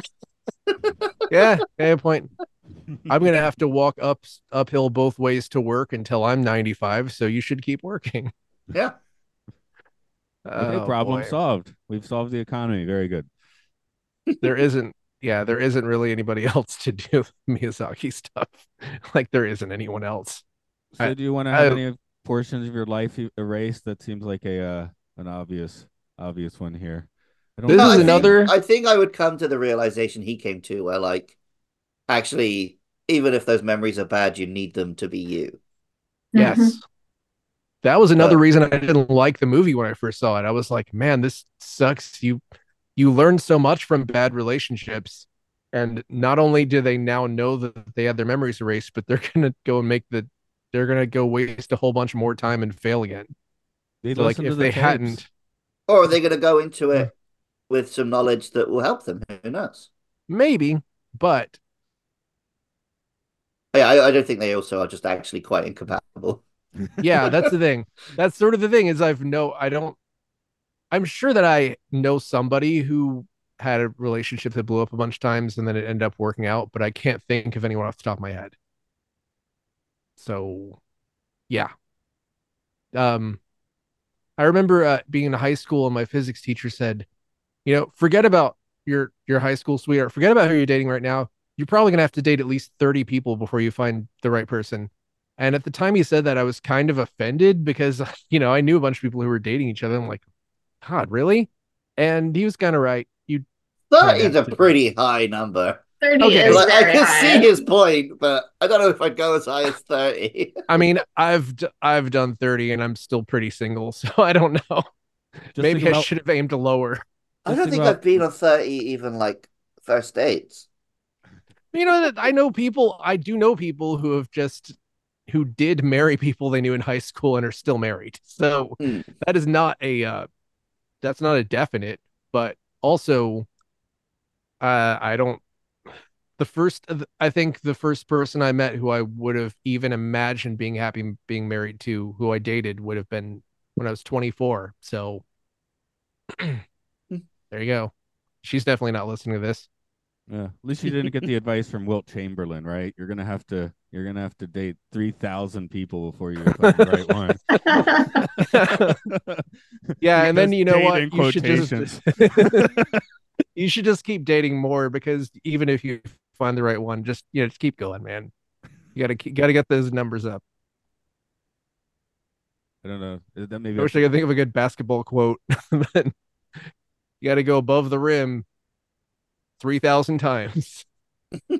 Speaker 3: Yeah, yeah, point. I'm gonna have to walk up uphill both ways to work until I'm 95. So you should keep working.
Speaker 1: Yeah.
Speaker 2: Okay,
Speaker 3: Oh,
Speaker 2: problem
Speaker 3: boy.
Speaker 2: solved. We've solved the economy. Very good.
Speaker 3: There isn't. Yeah, there isn't really anybody else to do Miyazaki stuff. Like there isn't anyone else.
Speaker 2: So,
Speaker 3: I-
Speaker 2: do you want to have
Speaker 3: I-
Speaker 2: any portions of your life erased? That seems like a uh, an obvious obvious one here. I don't
Speaker 3: This
Speaker 2: know.
Speaker 3: is
Speaker 1: I think-
Speaker 3: another-
Speaker 1: I think I would come to the realization he came to, where like, actually, even if those memories are bad, you need them to be you.
Speaker 3: Yes.
Speaker 4: Mhm.
Speaker 3: That was another
Speaker 1: Uh,
Speaker 3: reason I didn't like the movie when I first saw it. I was like, man, this sucks. You you learn so much from bad relationships. And not only do they now know that they had their memories erased, but they're gonna go and make the they're gonna go waste a whole bunch more time and fail again.
Speaker 2: They
Speaker 3: So, like if
Speaker 2: the
Speaker 3: they
Speaker 2: tapes.
Speaker 3: hadn't
Speaker 1: Or are they going to go into it with some knowledge that will help them? Who knows?
Speaker 3: maybe, but
Speaker 1: Yeah, I, I don't think they also are just actually quite incompatible.
Speaker 3: yeah, that's the thing. That's sort of the thing is I've no I don't I'm sure that I know somebody who had a relationship that blew up a bunch of times and then it ended up working out, but I can't think of anyone off the top of my head. So yeah. Um I remember uh, being in high school and my physics teacher said, you know, forget about your your high school sweetheart. Forget about who you're dating right now. You're probably gonna have to date at least 30 people before you find the right person. And at the time he said that, I was kind of offended because, you know, I knew a bunch of people who were dating each other. I'm like, God, really? And he was kind of right. You,
Speaker 1: Thirty
Speaker 3: Yeah,
Speaker 1: a pretty high number.
Speaker 4: 30
Speaker 3: Okay.
Speaker 4: is
Speaker 1: Like, I can
Speaker 4: high.
Speaker 1: see his point, but I don't know if I'd go as high as thirty.
Speaker 3: I mean, I've d- I've done 30 and I'm still pretty single, so I don't know.
Speaker 2: Just
Speaker 3: Maybe
Speaker 2: think
Speaker 3: I
Speaker 2: about-
Speaker 3: should have aimed lower.
Speaker 1: I don't
Speaker 2: think
Speaker 1: think
Speaker 2: about-
Speaker 1: I've been on thirty even like first dates.
Speaker 3: You know that I know people. I do know people who have just who did marry people they knew in high school and are still married. So
Speaker 1: Hmm.
Speaker 3: that is not a uh, that's not a definite. But also, uh, I don't. The first, uh, I think the first person I met who I would have even imagined being happy being married to, who I dated, would have been when I was 24. So mm. there you go. She's definitely not listening to this.
Speaker 2: Yeah, at least you didn't get the advice from Wilt Chamberlain, right? You're gonna have to you're gonna have to date three thousand people before you find the right one.
Speaker 3: Yeah, and then you know what?
Speaker 2: in
Speaker 3: You should just you should just keep dating more because even if you find the right one, just you know, just keep going, man. You gotta keep, gotta get those numbers up.
Speaker 2: I don't know. That maybe
Speaker 3: I wish I could think of a good basketball quote. you gotta go above the rim three thousand times.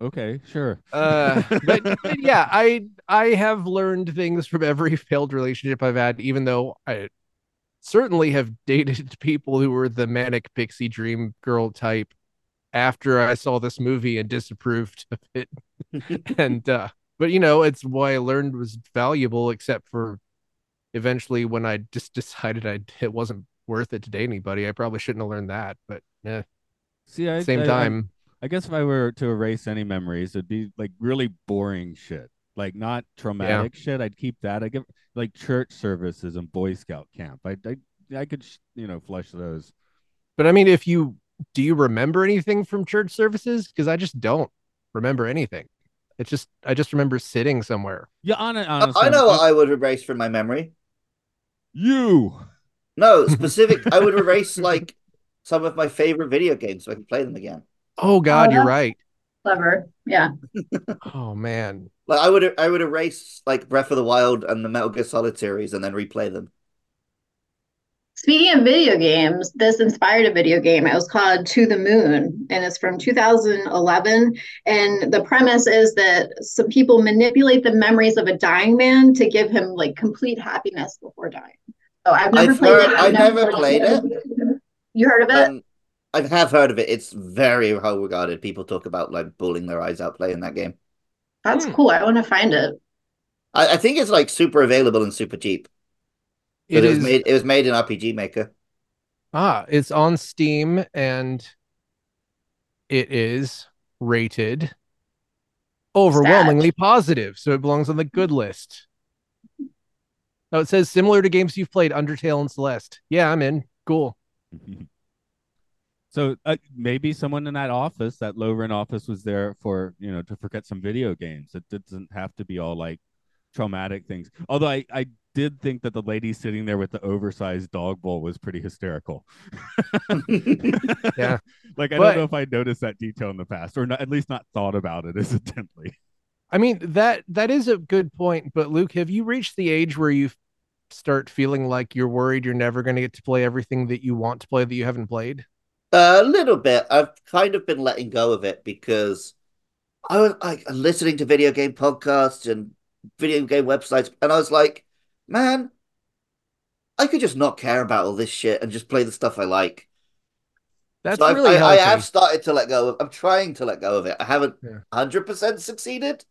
Speaker 2: okay, sure.
Speaker 3: Uh, but, but yeah, I I have learned things from every failed relationship I've had, even though I certainly have dated people who were the manic pixie dream girl type after I saw this movie and disapproved of it. and uh but you know, it's why I learned was valuable, except for eventually when I just decided I it wasn't worth it to date anybody. I probably shouldn't have learned that, but yeah,
Speaker 2: See, I,
Speaker 3: same
Speaker 2: I- I-
Speaker 3: time.
Speaker 2: I guess if I were to erase any memories, it'd be like really boring shit, like not traumatic shit. I'd keep that. I give like church services and Boy Scout camp. I I I could you know flush those.
Speaker 3: But I mean, if you do you remember anything from church services? Because I just don't remember anything. It's just I just remember sitting somewhere.
Speaker 2: Yeah, on
Speaker 1: I-
Speaker 2: honestly,
Speaker 1: I know
Speaker 2: I'm-
Speaker 1: what I would erase from my memory.
Speaker 2: you.
Speaker 1: No, specific. I would erase like some of my favorite video games so I can play them again.
Speaker 3: Oh God,
Speaker 4: Oh,
Speaker 3: you're right.
Speaker 4: Clever. Yeah.
Speaker 3: Oh man.
Speaker 1: Like I would, I would erase like Breath of the Wild and the Metal Gear Solid series and then replay them.
Speaker 4: Speaking of video games, this inspired a video game. It was called To the Moon, and it's from 2011. And the premise is that some people manipulate the memories of a dying man to give him like complete happiness before dying. So I've never
Speaker 1: I've
Speaker 4: played
Speaker 1: heard-
Speaker 4: it.
Speaker 1: I've never played it.
Speaker 4: You heard of it?
Speaker 1: Um, I have heard of it. It's very well regarded. People talk about like bawling their eyes out playing that game.
Speaker 4: That's
Speaker 3: Hmm.
Speaker 4: cool. I want to find it.
Speaker 1: I, I think it's like super available and super cheap.
Speaker 3: It
Speaker 1: It, was made. It was made in RPG Maker.
Speaker 3: ah, it's on Steam and it is rated overwhelmingly positive, so it belongs on the good list. Oh, it says similar to games you've played, Undertale and Celeste. Yeah, I'm in. Cool.
Speaker 2: So uh, maybe someone in that office, that low rent office, was there for you know to forget some video games. It doesn't have to be all like traumatic things. Although I, I did think that the lady sitting there with the oversized dog bowl was pretty hysterical.
Speaker 3: Yeah.
Speaker 2: like I
Speaker 3: But-
Speaker 2: don't know if I noticed that detail in the past, or not, at least not thought about it as intently.
Speaker 3: I mean that that is a good point, but Luke, have you reached the age where you start feeling like you're worried you're never going to get to play everything that you want to play that you haven't played?
Speaker 1: A little bit. I've kind of been letting go of it because I was like listening to video game podcasts and video game websites, and I was like, man, I could just not care about all this shit and just play the stuff I like.
Speaker 3: That's
Speaker 1: So
Speaker 3: really
Speaker 1: I, I have started to let go of. I'm trying to let go of it. I haven't
Speaker 3: Yeah.
Speaker 1: hundred percent succeeded,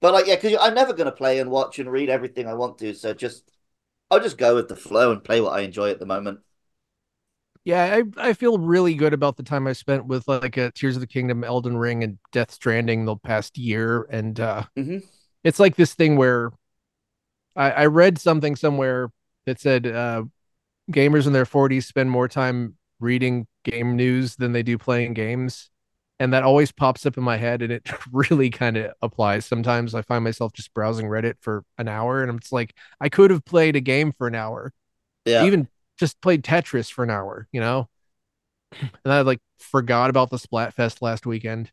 Speaker 1: but like, yeah, because I'm never gonna play and watch and read everything I want to. So just, I'll just go with the flow and play what I enjoy at the moment.
Speaker 3: Yeah, I, I feel really good about the time I spent with like a Tears of the Kingdom, Elden Ring, and Death Stranding the past year. And uh
Speaker 1: Mhm.
Speaker 3: it's like this thing where I, I read something somewhere that said uh gamers in their 40s spend more time reading game news than they do playing games. And that always pops up in my head and it really kind of applies. Sometimes I find myself just browsing Reddit for an hour and it's like I could have played a game for an hour
Speaker 1: Yeah,
Speaker 3: even just played Tetris for an hour, you know? And I like forgot about the Splatfest last weekend.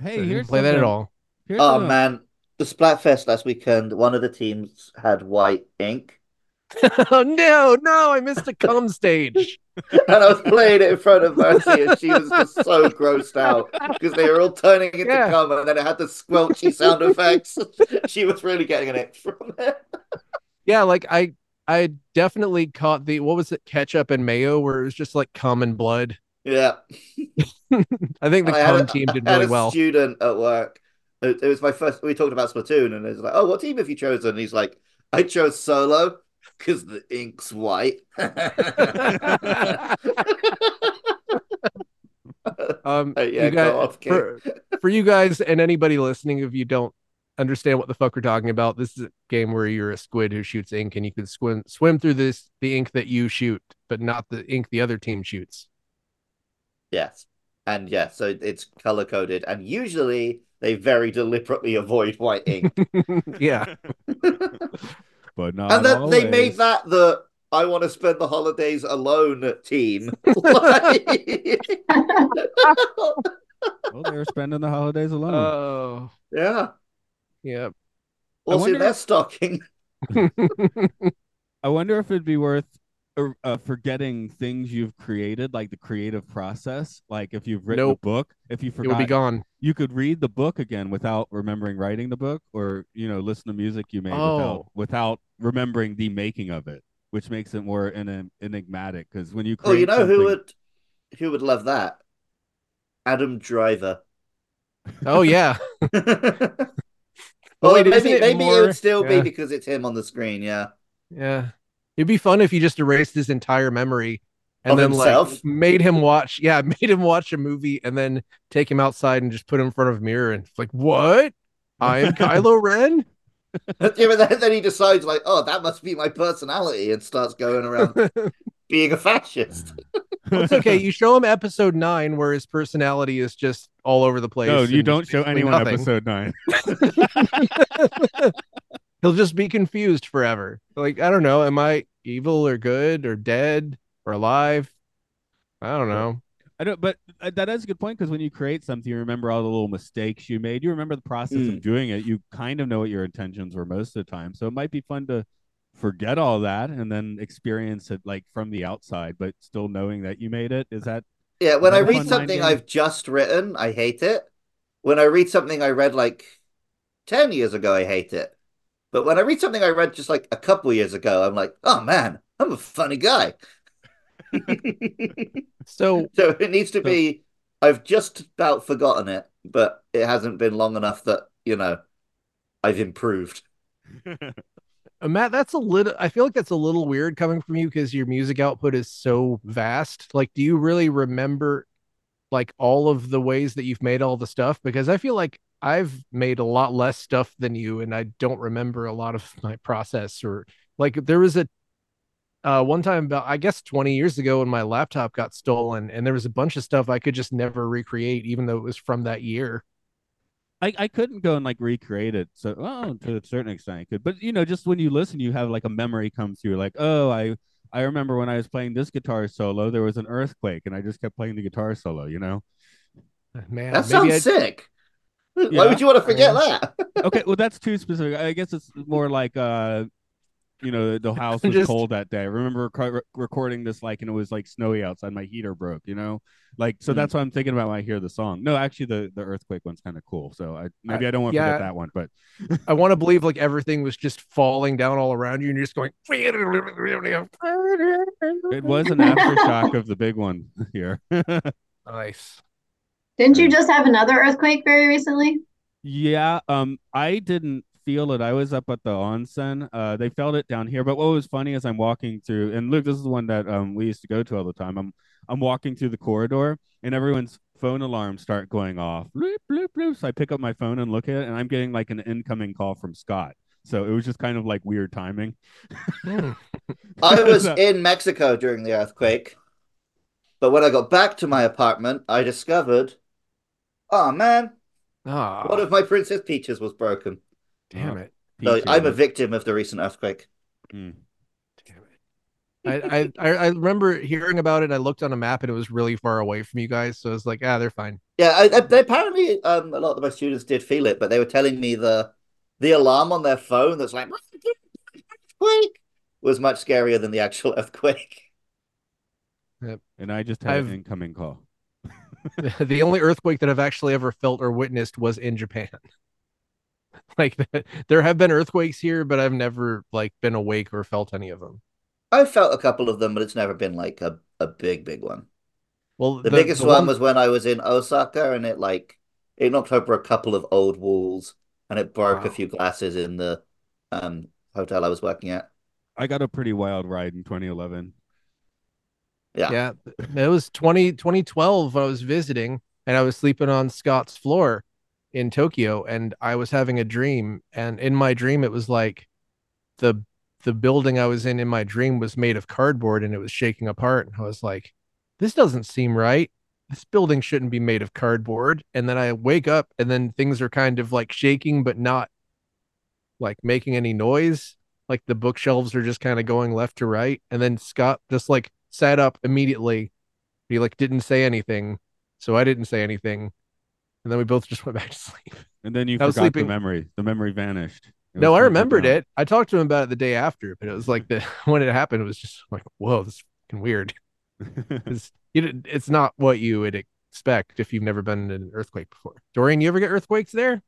Speaker 2: Hey,
Speaker 3: So I
Speaker 2: here's
Speaker 3: didn't play that at all.
Speaker 2: here's
Speaker 1: Oh
Speaker 2: something-
Speaker 1: man, the Splatfest last weekend, one of the teams had white ink,
Speaker 3: oh no, no, I missed a cum stage.
Speaker 1: and I was playing it in front of Mercy, and she was just so grossed out because they were all turning into
Speaker 3: Yeah.
Speaker 1: cum, and then it had the squelchy sound effects. she was really getting an ick from it.
Speaker 3: Yeah, like I I definitely caught the what was it, ketchup and mayo, where it was just like cum and blood.
Speaker 1: Yeah,
Speaker 3: I think the
Speaker 1: I
Speaker 3: cum
Speaker 1: a-
Speaker 3: team did really
Speaker 1: a
Speaker 3: well.
Speaker 1: Student at work. It, it was my first. We talked about Splatoon, and it was like, "Oh, what team have you chosen?" And he's like, "I chose solo because the ink's white."
Speaker 3: um
Speaker 1: Uh, yeah,
Speaker 3: guys,
Speaker 1: off,
Speaker 3: for, for you guys and anybody listening, if you don't understand what the fuck we're talking about, this is a game where you're a squid who shoots ink and you can swim swim through this the ink that you shoot, but not the ink the other team shoots.
Speaker 1: Yes. And yeah, so it's color coded, and usually they very deliberately avoid white ink.
Speaker 3: yeah.
Speaker 2: but not
Speaker 1: and then they made that the I want to spend the holidays alone team. Like-
Speaker 2: Well, they were spending the holidays alone.
Speaker 3: Oh.
Speaker 1: yeah.
Speaker 3: yeah.
Speaker 1: What's in
Speaker 2: wonder
Speaker 1: their
Speaker 2: if-
Speaker 1: stocking?
Speaker 2: I wonder if it'd be worth uh, uh, forgetting things you've created, like the creative process. Like if you've written
Speaker 3: Nope.
Speaker 2: a book, if you
Speaker 3: it would
Speaker 2: forgot,
Speaker 3: be gone.
Speaker 2: you could read the book again without remembering writing the book, or you know, listen to music you made without
Speaker 3: Oh.
Speaker 2: without remembering the making of it, which makes it more en- enigmatic. Because when you
Speaker 1: Oh, you
Speaker 2: create
Speaker 1: know who would who would love that? Adam Driver.
Speaker 3: Oh yeah.
Speaker 1: Well,
Speaker 3: wait, isn't
Speaker 1: maybe
Speaker 3: it
Speaker 1: maybe it would still
Speaker 3: yeah.
Speaker 1: be because it's him on the screen, yeah.
Speaker 3: Yeah. It'd be fun if you just erased his entire memory and
Speaker 1: Of
Speaker 3: then
Speaker 1: himself?
Speaker 3: like made him watch yeah, made him watch a movie and then take him outside and just put him in front of a mirror and like, what? I am Kylo Ren?
Speaker 1: yeah, but then, then he decides like, oh, that must be my personality, and starts going around being a fascist.
Speaker 3: It's okay. You show him episode nine where his personality is just all over the place.
Speaker 2: no, you don't show anyone
Speaker 3: nothing.
Speaker 2: episode nine.
Speaker 3: He'll just be confused forever. Like, I don't know, am I evil or good or dead or alive? I don't know.
Speaker 2: I don't, but uh, that is a good point because when you create something, you remember all the little mistakes you made. You remember the process
Speaker 1: Mm.
Speaker 2: of doing it. You kind of know what your intentions were most of the time. So it might be fun to forget all that and then experience it like from the outside, but still knowing that you made it. Is that
Speaker 1: Yeah, when I read something
Speaker 2: game.
Speaker 1: I've just written, I hate it. When I read something I read like 10 years ago, I hate it. But when I read something I read just like a couple years ago, I'm like, oh man, I'm a funny guy.
Speaker 3: So
Speaker 1: So it needs to be, I've just about forgotten it, but it hasn't been long enough that, you know, I've improved.
Speaker 3: Uh, Matt, that's a little. I feel like that's a little weird coming from you because your music output is so vast. Like, do you really remember like all of the ways that you've made all the stuff? Because I feel like I've made a lot less stuff than you, and I don't remember a lot of my process. Or like, there was a uh, one time about I guess 20 years ago when my laptop got stolen, and there was a bunch of stuff I could just never recreate, even though it was from that year.
Speaker 2: I, I couldn't go and like recreate it. So well, to a certain extent I could. But you know, just when you listen, you have like a memory come through, like, oh, I I remember when I was playing this guitar solo, there was an earthquake and I just kept playing the guitar solo, you know?
Speaker 3: Man,
Speaker 1: That
Speaker 3: maybe
Speaker 1: sounds
Speaker 3: I'd-
Speaker 1: sick. Why would you want to forget that?
Speaker 2: Okay, well that's too specific. I guess it's more like uh you know, the house was
Speaker 3: Just-
Speaker 2: cold that day. I remember reco- recording this like and it was like snowy outside, my heater broke, you know? Like so
Speaker 1: Mm.
Speaker 2: that's what I'm thinking about when I hear the song. No, actually the the earthquake one's kind of cool. So I maybe I don't want to
Speaker 3: yeah.
Speaker 2: forget that one, but
Speaker 3: I want to believe like everything was just falling down all around you, and you're just going.
Speaker 2: it was an aftershock of the big one here.
Speaker 3: nice.
Speaker 4: Didn't you just have another earthquake very recently?
Speaker 2: Yeah, um, I didn't feel it. I was up at the onsen. Uh, they felt it down here. But what was funny is I'm walking through, and look, this is the one that um we used to go to all the time. I'm I'm walking through the corridor, and everyone's phone alarms start going off. Bloop, bloop, bloop. So I pick up my phone and look at it, and I'm getting like an incoming call from Scott. So it was just kind of like weird timing.
Speaker 3: Hmm.
Speaker 1: I was in Mexico during the earthquake, but when I got back to my apartment, I discovered, oh man,
Speaker 3: Ah,
Speaker 1: one of my Princess Peaches was broken.
Speaker 3: damn it.
Speaker 1: So I'm a victim of the recent earthquake.
Speaker 2: Mm.
Speaker 3: Damn it. I, I I remember hearing about it. I looked on a map and it was really far away from you guys. So I was like, ah, they're fine.
Speaker 1: Yeah, I, I, they, apparently um, a lot of my students did feel it, but they were telling me the the alarm on their phone that's like earthquake was much scarier than the actual earthquake. Yep.
Speaker 2: And I just had
Speaker 3: I've-
Speaker 2: an incoming call.
Speaker 3: the only earthquake that I've actually ever felt or witnessed was in Japan. like there have been earthquakes here, but I've never like been awake or felt any of them.
Speaker 1: I've felt a couple of them, but it's never been like a, a big, big one.
Speaker 3: Well,
Speaker 1: The, biggest one was when I was in Osaka and it like it knocked over a couple of old walls and it broke a few glasses in the um hotel I was working at.
Speaker 2: I got a pretty wild ride in 2011.
Speaker 1: Yeah.
Speaker 3: yeah, it was 20, 2012 when I was visiting and I was sleeping on Scott's floor in Tokyo and I was having a dream and in my dream it was like the the building I was in in my dream was made of cardboard and it was shaking apart and I was like this doesn't seem right. This building shouldn't be made of cardboard. And then I wake up and then things are kind of like shaking but not like making any noise. Like the bookshelves are just kind of going left to right and then Scott just like sat up immediately. He like didn't say anything so I didn't say anything. And then we both just went back to sleep.
Speaker 2: And then you
Speaker 3: I
Speaker 2: forgot the memory. The memory vanished.
Speaker 3: No I remembered it. I talked to him about it the day after but it was like the when it happened it was just like whoa this is fucking weird. It's, it's not what you would expect if you've never been in an earthquake before. Dorian you ever get earthquakes there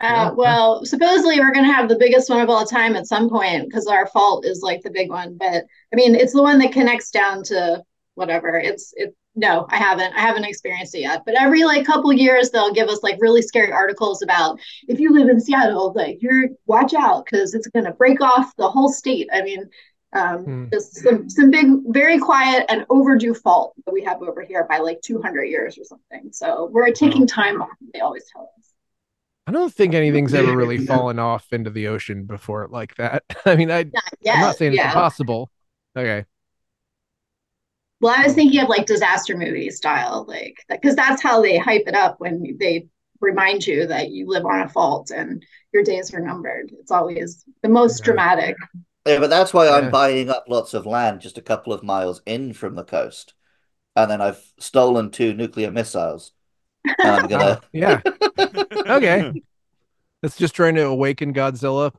Speaker 4: Uh, well, supposedly we're going to have the biggest one of all time at some point because our fault is like the big one. But I mean, it's the one that connects down to whatever. It's it. No, I haven't. I haven't experienced it yet. But every like couple years, they'll give us like really scary articles about if you live in Seattle, like you're watch out because it's going to break off the whole state. I mean, um,
Speaker 3: Hmm.
Speaker 4: just some some big, very quiet and overdue fault that we have over here by like 200 years or something. So we're a ticking time bomb. They always tell us.
Speaker 3: I don't think anything's ever really fallen off into the ocean before like that I mean I
Speaker 4: Not
Speaker 3: I'm not saying it's
Speaker 4: yeah.
Speaker 3: impossible okay
Speaker 4: Well, I was thinking of like disaster movie style, like because that's how they hype it up when they remind you that you live on a fault and your days are numbered. It's always the most
Speaker 3: Yeah.
Speaker 4: dramatic.
Speaker 1: Yeah, but that's why
Speaker 3: Yeah.
Speaker 1: I'm buying up lots of land just a couple of miles in from the coast. And then I've stolen two nuclear missiles. And I'm gonna
Speaker 3: yeah okay it's just trying to awaken Godzilla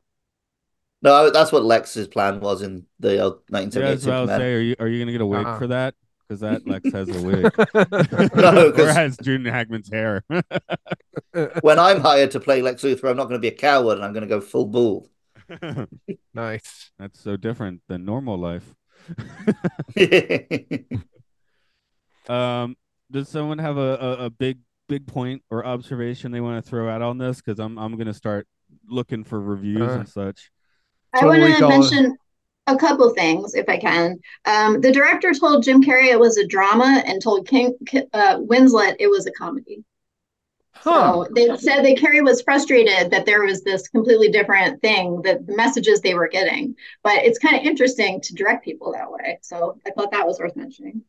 Speaker 1: No, that's what Lex's plan was in the old
Speaker 2: Yeah,
Speaker 1: 1978
Speaker 2: that's what I was
Speaker 1: Superman.
Speaker 2: saying. Are you are you gonna get a wig
Speaker 3: Uh-uh.
Speaker 2: for that? Because that Lex has a wig.
Speaker 1: No,
Speaker 2: or
Speaker 1: 'cause-
Speaker 2: has Gene Hackman's hair.
Speaker 1: When I'm hired to play Lex Luthor, I'm not going to be a coward and I'm going to go full bull.
Speaker 3: nice
Speaker 2: That's so different than normal life. Um, does someone have a, a, a big big point or observation they want to throw out on this? Because I'm I'm gonna start looking for reviews
Speaker 3: Uh,
Speaker 2: and such.
Speaker 4: I
Speaker 3: Total
Speaker 4: want to mention a couple things if I can. Um, the director told Jim Carrey it was a drama and told King uh, Winslet it was a comedy. So they said that Carrey was frustrated that there was this completely different thing that the messages they were getting. But it's kind of interesting to direct people that way. So I thought that was worth mentioning.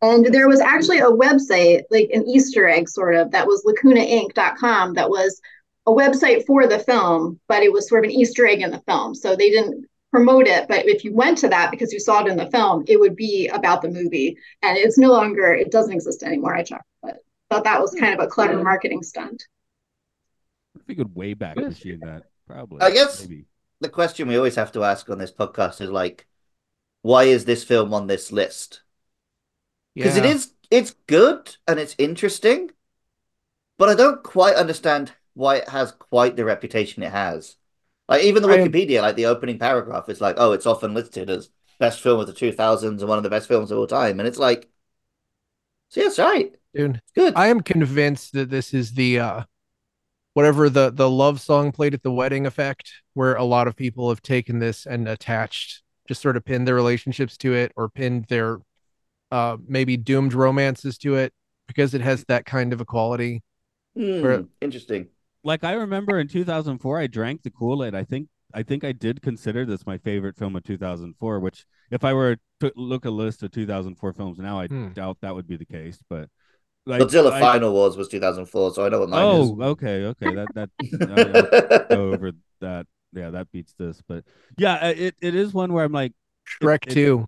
Speaker 4: And there was actually a website, like an Easter egg sort of, that was lacunainc.com that was a website for the film, but it was sort of an Easter egg in the film. So they didn't promote it, but if you went to that because you saw it in the film, it would be about the movie. And it's no longer, it doesn't exist anymore. I checked, but thought that was kind of a clever marketing stunt.
Speaker 2: If we could way back machine that, probably.
Speaker 1: I guess-
Speaker 2: maybe.
Speaker 1: The question we always have to ask on this podcast is like, why is this film on this list? Because it
Speaker 3: Yeah.
Speaker 1: is it's good and it's interesting, but I don't quite understand why it has quite the reputation it has. Like even the
Speaker 3: I
Speaker 1: Wikipedia, like the opening paragraph is like, oh, it's often listed as best film of the two thousands and one of the best films of all time, and it's like, so yeah, it's right,
Speaker 3: dude.
Speaker 1: it's good.
Speaker 3: I am convinced that this is the uh whatever the the love song played at the wedding effect, where a lot of people have taken this and attached, just sort of pinned their relationships to it or pinned their uh maybe doomed romances to it because it has that kind of a quality.
Speaker 1: Hmm,
Speaker 3: for-
Speaker 1: interesting.
Speaker 2: like I remember in 2004, I drank the Kool Aid. I think I think I did consider this my favorite film of 2004. Which, if I were to look a list of 2004 films now, I
Speaker 3: Hmm.
Speaker 2: doubt that would be the case. But like,
Speaker 1: Godzilla
Speaker 2: I-
Speaker 1: Final Wars was two thousand four, so I know what mine
Speaker 2: Oh, okay, okay. That that
Speaker 1: is.
Speaker 2: go over that. Yeah, that beats this. But yeah, uh, it, it is one where I'm like
Speaker 3: Shrek
Speaker 2: it-
Speaker 3: 2.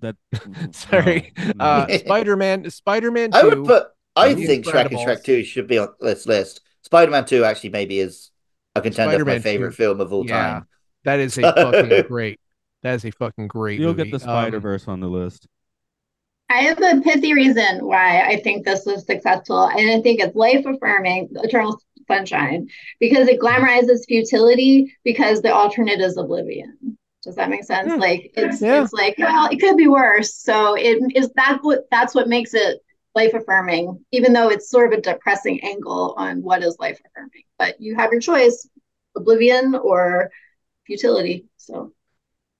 Speaker 2: That.
Speaker 3: Sorry.
Speaker 2: no, no.
Speaker 3: Uh Spider-Man Spider-Man 2.
Speaker 1: I would put. I
Speaker 3: The
Speaker 1: think Shrek and
Speaker 3: Incredibles.
Speaker 1: Shrek Two should be on this list. Spider Man Two actually maybe is a contender for my
Speaker 3: Spider-Man
Speaker 1: favorite
Speaker 3: 2.
Speaker 1: film of all
Speaker 3: Yeah.
Speaker 1: time.
Speaker 3: that is a fucking great. That is a fucking great
Speaker 2: You'll
Speaker 3: movie.
Speaker 2: get the
Speaker 3: Um,
Speaker 2: Spider Verse on the list.
Speaker 4: I have a pithy reason why I think this was successful, and I think it's life affirming, Eternal Sunshine, because it glamorizes futility because the alternate is oblivion. Does that make sense?
Speaker 3: Yeah.
Speaker 4: Like it's
Speaker 3: Yeah.
Speaker 4: it's like well, it could be worse. So it is that what that's what makes it life affirming, even though it's sort of a depressing angle on what is life affirming. But you have your choice, oblivion or futility. So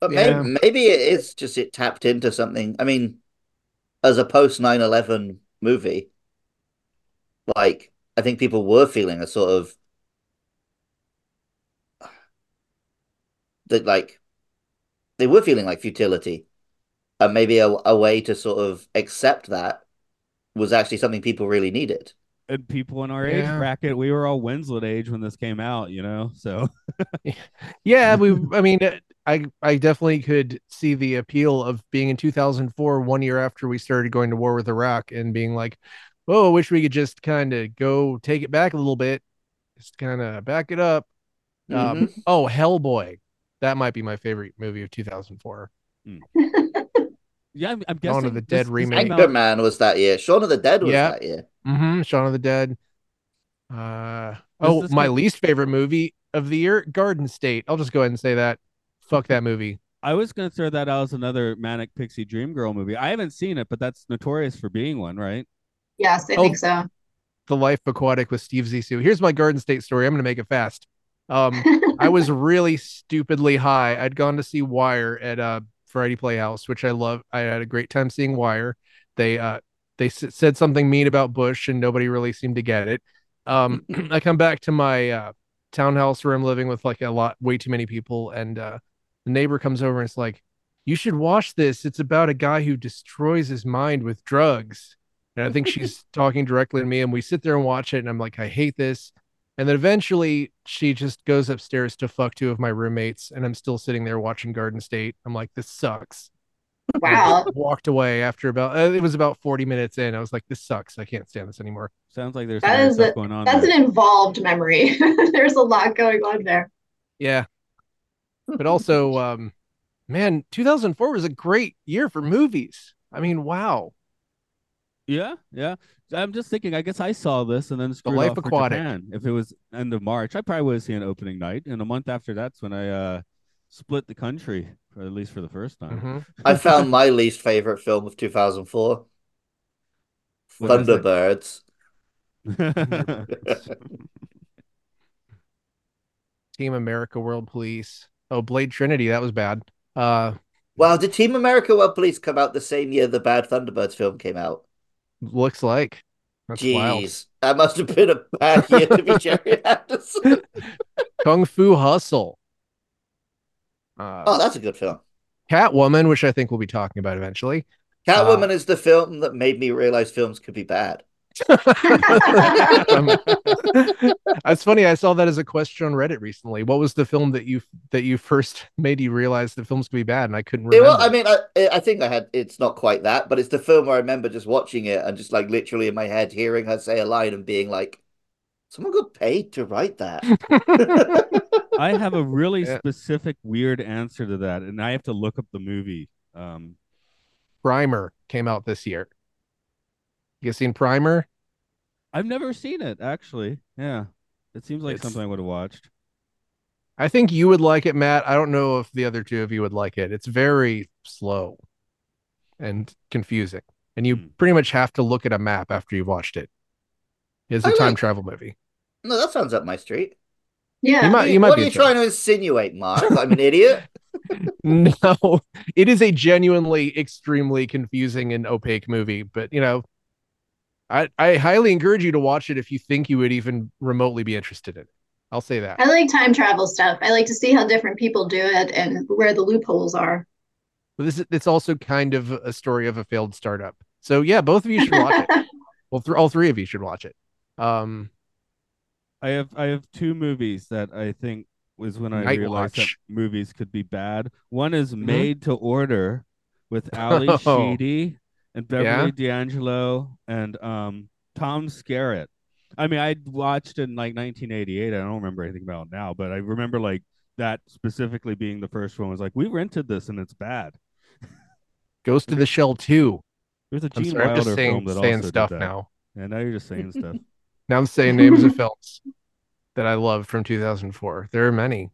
Speaker 1: But
Speaker 3: Yeah.
Speaker 1: maybe, maybe it is just it tapped into something. I mean, as a post 9 11 movie, like, I think people were feeling a sort of that, like, they were feeling like futility. And maybe a, a way to sort of accept that was actually something people really needed.
Speaker 2: And people in our age bracket, we were all Winslet age when this came out, you know. So
Speaker 3: Yeah, we. I mean, uh, I I definitely could see the appeal of being in 2004, one year after we started going to war with Iraq, and being like, "Oh, I wish we could just kind of go take it back a little bit, just kind of back it up." Um, oh, Hellboy, that might be my favorite movie of 2004.
Speaker 2: yeah, I'm, I'm
Speaker 3: Dawn
Speaker 2: guessing
Speaker 3: of the Dead
Speaker 2: this
Speaker 3: remake.
Speaker 2: came out-
Speaker 1: was that year. Shaun of the Dead was
Speaker 3: Yeah.
Speaker 1: that year.
Speaker 3: Mm-hmm. Shaun of the Dead. Uh oh, my
Speaker 2: come-
Speaker 3: least favorite movie of the year, Garden State. I'll just go ahead and say that. Fuck that movie.
Speaker 2: I was gonna throw that out as another manic pixie dream girl movie. I haven't seen it, but that's notorious for being one, right?
Speaker 4: yes, I
Speaker 3: Oh.
Speaker 4: think so.
Speaker 3: The Life Aquatic with Steve Zissou. Here's my Garden State story. I'm gonna make it fast. Um, I was really stupidly high. I'd gone to see Wire at uh Variety Playhouse, which I love. I had a great time seeing Wire. They uh they s- said something mean about Bush, and nobody really seemed to get it. Um, I come back to my uh, townhouse where I'm living with like a lot, way too many people, and uh, the neighbor comes over and it's like, "You should watch this. It's about a guy who destroys his mind with drugs." And I think she's talking directly to me, and we sit there and watch it, and I'm like, "I hate this." And then eventually she just goes upstairs to fuck two of my roommates, and I'm still sitting there watching Garden State. I'm like, this sucks.
Speaker 4: Wow.
Speaker 3: Walked away after about uh, it was about 40 minutes in. I was like, this sucks. I can't stand this anymore.
Speaker 2: Sounds like there's
Speaker 4: That
Speaker 2: some other
Speaker 4: is
Speaker 2: stuff
Speaker 4: a-
Speaker 2: going on.
Speaker 4: That's
Speaker 2: there.
Speaker 4: an involved memory. There's a lot going on there.
Speaker 3: Yeah. But also, um, man, 2004 was a great year for movies. I mean, wow.
Speaker 2: Yeah, yeah. I'm just thinking. I guess I saw this and then screwed
Speaker 3: Life
Speaker 2: off for
Speaker 3: Aquatic.
Speaker 2: Japan. If it was end of March, I probably would have seen opening night. And a month after that's when I uh split the country, for at least for the first time.
Speaker 3: Mhm.
Speaker 1: I found my least favorite film of 2004
Speaker 2: What is it?
Speaker 1: Thunderbirds.
Speaker 3: Team America World Police. Oh, Blade Trinity. That was bad. Uh,
Speaker 1: Wow, did Team America World Police come out the same year the Bad Thunderbirds film came out?
Speaker 3: Looks like. That's wild.
Speaker 1: Jeez, that must have been a bad year to be Gerry Anderson.
Speaker 3: Kung Fu Hustle. Uh,
Speaker 1: Oh, that's a good film.
Speaker 3: Catwoman, which I think we'll be talking about eventually.
Speaker 1: Catwoman is the film that made me realize films could be bad.
Speaker 3: Um, That's funny. I saw that as a question on Reddit recently. What was the film that you that you first made you realize the films could be bad? And I couldn't
Speaker 1: Yeah,
Speaker 3: remember.
Speaker 1: well, I mean, I, I think I had. It's not quite that, but it's the film where I remember just watching it and just like literally in my head hearing her say a line and being like, "Someone got paid to write that."
Speaker 2: I have a really
Speaker 3: Yeah.
Speaker 2: specific weird answer to that, and I have to look up the movie. Um,
Speaker 3: Primer came out this year. You seen Primer?
Speaker 2: I've never seen it actually. Yeah, it seems like
Speaker 3: It's-
Speaker 2: something I would have watched.
Speaker 3: I think you would like it, Matt. I don't know if the other two of you would like it. It's very slow and confusing. And you
Speaker 2: Hmm.
Speaker 3: pretty much have to look at a map after you've watched it. It's a
Speaker 1: I
Speaker 3: time
Speaker 1: like-
Speaker 3: travel movie.
Speaker 1: no, that sounds up my street.
Speaker 4: Yeah.
Speaker 3: You might you might
Speaker 1: what
Speaker 3: be
Speaker 1: are you trying to insinuate, Mark? I'm an idiot.
Speaker 3: No, it is a genuinely extremely confusing and opaque movie, but you know, I I highly encourage you to watch it if you think you would even remotely be interested in it. I'll say that.
Speaker 4: I like time travel stuff. I like to see how different people do it and where the loopholes are.
Speaker 3: But this is it's also kind of a story of a failed startup. So yeah, both of you should watch it. Well, th- all three of you should watch it. Um,
Speaker 2: I have I have two movies that I think was when I
Speaker 3: Night
Speaker 2: realized that movies could be bad. One is
Speaker 3: Mhm.
Speaker 2: Made to Order with Ally
Speaker 3: Oh.
Speaker 2: Sheedy and Beverly
Speaker 3: Yeah?
Speaker 2: D'Angelo and um Tom Skerritt. I mean, I watched in like 1988. I don't remember anything about it now, but I remember like that specifically being the first one. Was like we rented this and it's bad.
Speaker 3: Ghost of the Shell 2.
Speaker 2: There's a
Speaker 3: I'm
Speaker 2: Gene
Speaker 3: sorry, I'm
Speaker 2: Wilder
Speaker 3: just saying,
Speaker 2: film that
Speaker 3: saying
Speaker 2: also
Speaker 3: stuff
Speaker 2: did that.
Speaker 3: now.
Speaker 2: And now you're just saying stuff.
Speaker 3: Now I'm saying names of films that I love from 2004. There are many.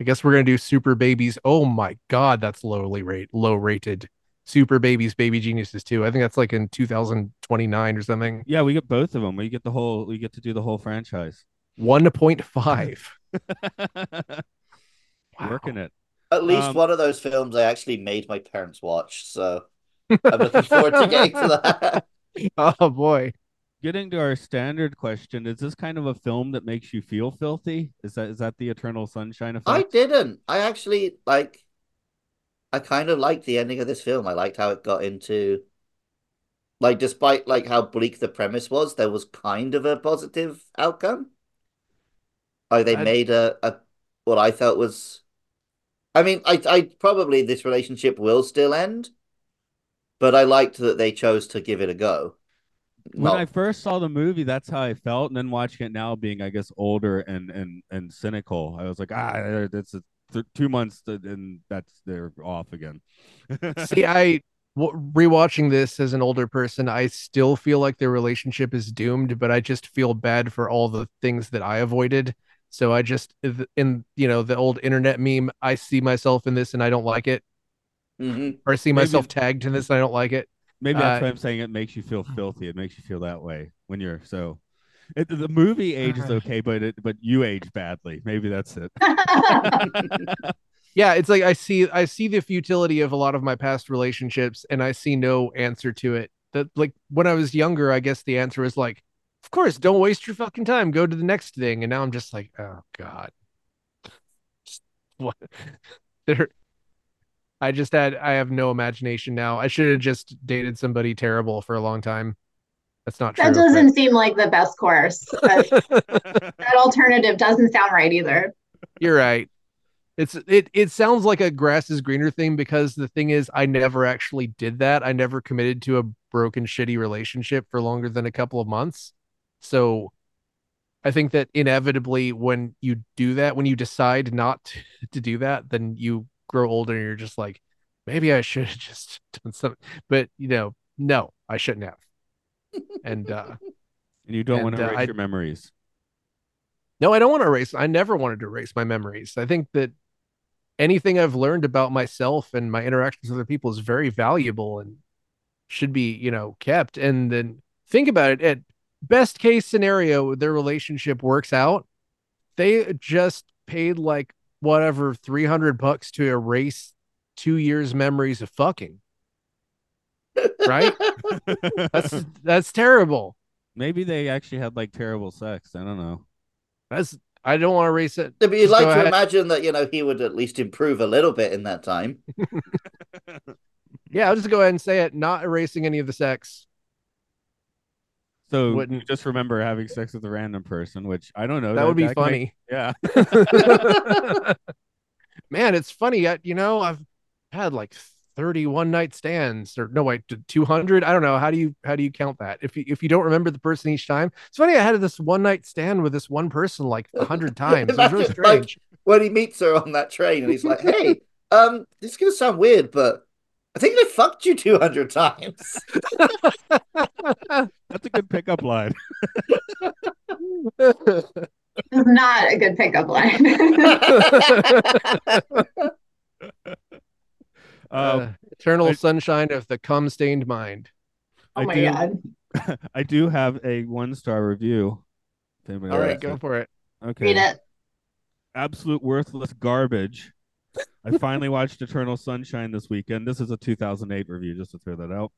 Speaker 3: I guess we're gonna do Super Babies. Oh my god, that's lowly rate low rated. Super Babies, Baby Geniuses too. I think that's like in 2029 or something.
Speaker 2: Yeah, we get both of them. We get the whole. We get to do the whole franchise.
Speaker 3: 1.5.
Speaker 2: Working it.
Speaker 1: At least
Speaker 2: Um,
Speaker 1: one of those films I actually made my parents watch, so I'm looking forward to getting to that.
Speaker 3: Oh boy.
Speaker 2: Getting to our standard question, is this kind of a film that makes you feel filthy? Is that is that the Eternal Sunshine effect?
Speaker 1: I didn't. I actually like. I kind of liked the ending of this film. I liked how it got into. Like, despite like how bleak the premise was, there was kind of a positive outcome. Like they
Speaker 2: I-
Speaker 1: made a, a what I felt was. I mean, I I probably this relationship will still end, but I liked that they chose to give it a go.
Speaker 2: when
Speaker 1: Not-
Speaker 2: I first saw the movie, that's how I felt, and then watching it now, being I guess older and and and cynical, I was like, ah, that's a, th- two months, to, and that's they're off again.
Speaker 3: See, I w- rewatching this as an older person, I still feel like their relationship is doomed, but I just feel bad for all the things that I avoided. So I just in you know the old internet meme, I see myself in this and I don't like it,
Speaker 1: Mhm.
Speaker 3: or I see
Speaker 2: Maybe-
Speaker 3: myself tagged in this and I don't like it.
Speaker 2: Maybe that's
Speaker 3: Uh,
Speaker 2: why I'm saying it makes you feel filthy. It makes you feel that way when you're so. It, the movie age
Speaker 3: is uh-huh.
Speaker 2: okay, but it but you age badly. Maybe that's it.
Speaker 3: Yeah, it's like I see I see the futility of a lot of my past relationships and I see no answer to it. That like when I was younger, I guess the answer was like, of course, don't waste your fucking time. Go to the next thing. And now I'm just like, oh God. Just- What there I just had I have no imagination now. I should have just dated somebody terrible for a long time. That's not true.
Speaker 4: that doesn't seem like the best course. that alternative doesn't sound right either.
Speaker 3: You're right. It's it it sounds like a grass is greener thing because the thing is I never actually did that. I never committed to a broken shitty relationship for longer than a couple of months. So I think that inevitably when you do that, when you decide not to, to do that, then you grow older and you're just like maybe I should have just done something. But you know, no, I shouldn't have. And uh
Speaker 2: And you don't want to
Speaker 3: And, uh,
Speaker 2: erase
Speaker 3: I-
Speaker 2: your memories.
Speaker 3: No, I don't want to erase. I never wanted to erase my memories. I think that anything I've learned about myself and my interactions with other people is very valuable and should be, you know, kept. And then think about it. At best case scenario, their relationship works out. They just paid like whatever 300 bucks to erase two years memories of fucking. Right? That's that's terrible.
Speaker 2: Maybe they actually had like terrible sex. I don't know.
Speaker 3: That's I don't want to erase it.
Speaker 1: But you'd
Speaker 3: Just
Speaker 1: like to
Speaker 3: ahead.
Speaker 1: imagine that you know he would at least improve a little bit in that time.
Speaker 3: Yeah, I'll just go ahead and say it. Not erasing any of the sex.
Speaker 2: So
Speaker 3: Wouldn't-
Speaker 2: just remember having sex with a random person, which I don't know.
Speaker 3: That would be
Speaker 2: can make-
Speaker 3: funny.
Speaker 2: yeah.
Speaker 3: Man, it's funny. I, you know, I've had like 31 night stands or no wait 200 i don't know how do you how do you count that if you if you don't remember the person each time it's funny i had this one night stand with this one person like 100 times it was really
Speaker 1: Imagine, like, when he meets her on that train and he's like, "Hey, um, this is gonna sound weird, but I think they fucked you two hundred times."
Speaker 2: That's a good pickup line.
Speaker 4: It's not a good pickup line.
Speaker 2: Um,
Speaker 3: Uh, eternal
Speaker 2: I-
Speaker 3: sunshine of the cum stained mind
Speaker 4: oh
Speaker 2: I
Speaker 4: my
Speaker 2: do,
Speaker 4: god.
Speaker 2: I do have a one star review. If
Speaker 3: all right go
Speaker 2: it.
Speaker 3: for it
Speaker 2: Okay.
Speaker 4: Read it.
Speaker 2: absolute worthless garbage. I finally watched Eternal Sunshine this weekend. This is a 2008 review, just to throw that out.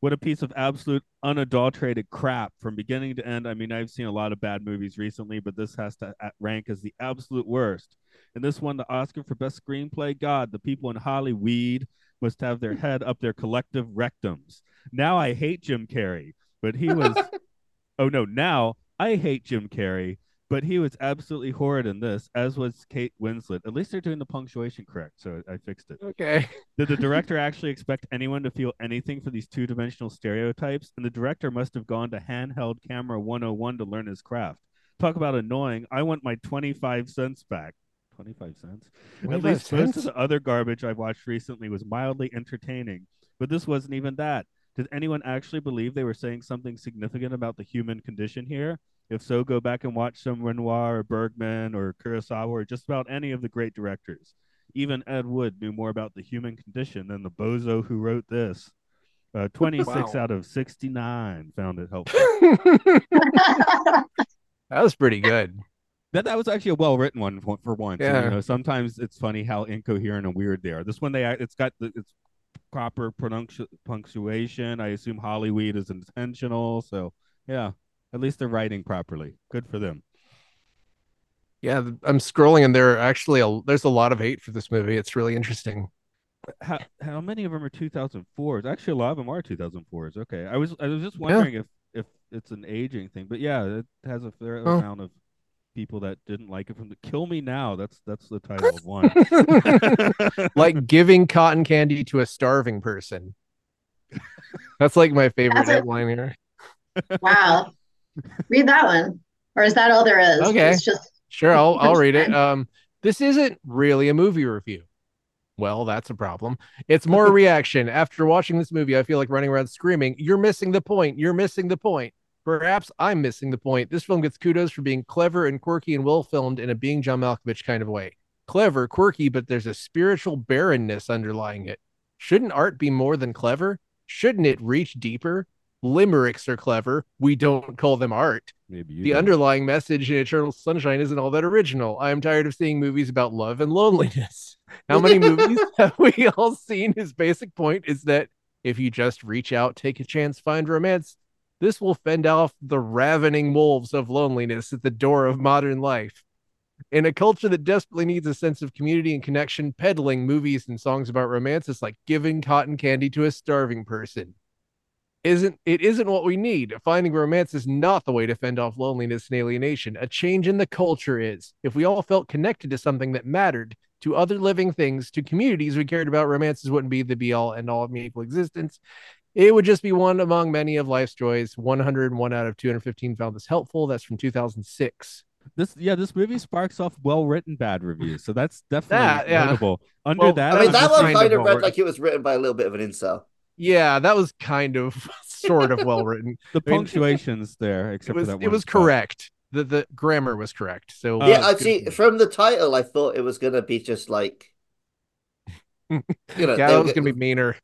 Speaker 2: What a piece of absolute unadulterated crap from beginning to end. I mean, I've seen a lot of bad movies recently, but this has to uh, rank as the absolute worst. And this won the Oscar for Best Screenplay. God, the people in Hollyweed must have their head up their collective rectums. Now I hate Jim Carrey, but he was. oh no, now I hate Jim Carrey, but he was absolutely horrid in this, as was Kate Winslet. At least they're doing the punctuation correct, so I fixed it.
Speaker 3: okay
Speaker 2: Did the director actually expect anyone to feel anything for these two dimensional stereotypes? And the director must have gone to handheld camera 101 to learn his craft. Talk about annoying. I want my 25 cents back. 25 cents? At
Speaker 3: 25
Speaker 2: least most of the other garbage I've watched recently was mildly entertaining, but this wasn't even that. Did anyone actually believe they were saying something significant about the human condition here? If so, go back and watch some Renoir or Bergman or Kurosawa or just about any of the great directors. Even Ed Wood knew more about the human condition than the bozo who wrote this. Uh, 26
Speaker 3: Wow.
Speaker 2: out of 69 found it helpful.
Speaker 3: that was pretty good
Speaker 2: That that was actually a well written one for, for once. And,
Speaker 3: Yeah.
Speaker 2: you know, sometimes it's funny how incoherent and weird they are. This one they it's got the it's proper pronunci- punctuation. I assume Hollyweed is intentional. So yeah, at least they're writing properly. Good for them.
Speaker 3: yeah i'm scrolling and there are actually a there's a lot of hate for this movie it's really interesting
Speaker 2: How how many of them are 2004s? Actually, a lot of them are 2004s. Okay, I was I was just
Speaker 3: Yeah.
Speaker 2: wondering if if it's an aging thing, but yeah, it has a fair
Speaker 3: Oh.
Speaker 2: amount of people that didn't like it from the Kill Me Now. That's that's the title of one.
Speaker 3: like giving cotton candy to a starving person that's like my favorite
Speaker 4: That's a-
Speaker 3: headline here
Speaker 4: Wow. Read that one. Or is that all there is?
Speaker 3: Okay.
Speaker 4: It's just
Speaker 3: Sure, I'll I'll read it. Um, this isn't really a movie review. Well, that's a problem. It's more reaction. After watching this movie, I feel like running around screaming, "You're missing the point! You're missing the point!" Perhaps I'm missing the point. This film gets kudos for being clever and quirky and well filmed in a being John Malkovich kind of way. Clever, quirky, but there's a spiritual barrenness underlying it. Shouldn't art be more than clever? Shouldn't it reach deeper? Limericks are clever. We don't call them art
Speaker 2: Maybe you
Speaker 3: the
Speaker 2: don't.
Speaker 3: underlying message in Eternal Sunshine isn't all that original. I am tired of seeing movies about love and loneliness. How many movies have we all seen? His basic point is that if you just reach out, take a chance, find romance, this will fend off the ravening wolves of loneliness at the door of modern life. In a culture that desperately needs a sense of community and connection, peddling movies and songs about romance is like giving cotton candy to a starving person isn't it isn't what we need. Finding romance is not the way to fend off loneliness and alienation. A change in the culture is. If we all felt connected to something that mattered, to other living things, to communities we cared about, romances wouldn't be the be all and all of meaningful existence. It would just be one among many of life's joys. 101 out of 215 found this helpful. That's from 2006.
Speaker 2: This yeah, this movie sparks off well written bad reviews, so that's definitely
Speaker 3: That, yeah.
Speaker 2: notable. Under
Speaker 3: Well,
Speaker 2: that,
Speaker 1: I
Speaker 3: That
Speaker 1: mean,
Speaker 3: was
Speaker 1: that one
Speaker 3: kind
Speaker 1: kind
Speaker 3: of
Speaker 1: of read
Speaker 3: well
Speaker 1: like it was written by a little bit of an incel.
Speaker 3: Yeah, that was kind of sort of well written.
Speaker 2: the
Speaker 3: I mean,
Speaker 2: punctuation's there,
Speaker 3: It
Speaker 2: except
Speaker 3: was
Speaker 2: for that
Speaker 3: it was
Speaker 2: spot.
Speaker 3: correct. The the grammar was correct. So
Speaker 2: Oh,
Speaker 1: yeah,
Speaker 2: it's
Speaker 1: I see.
Speaker 2: point.
Speaker 1: From the title, I thought it was gonna be just like, you know,
Speaker 3: yeah,
Speaker 1: they
Speaker 3: that was gonna be meaner.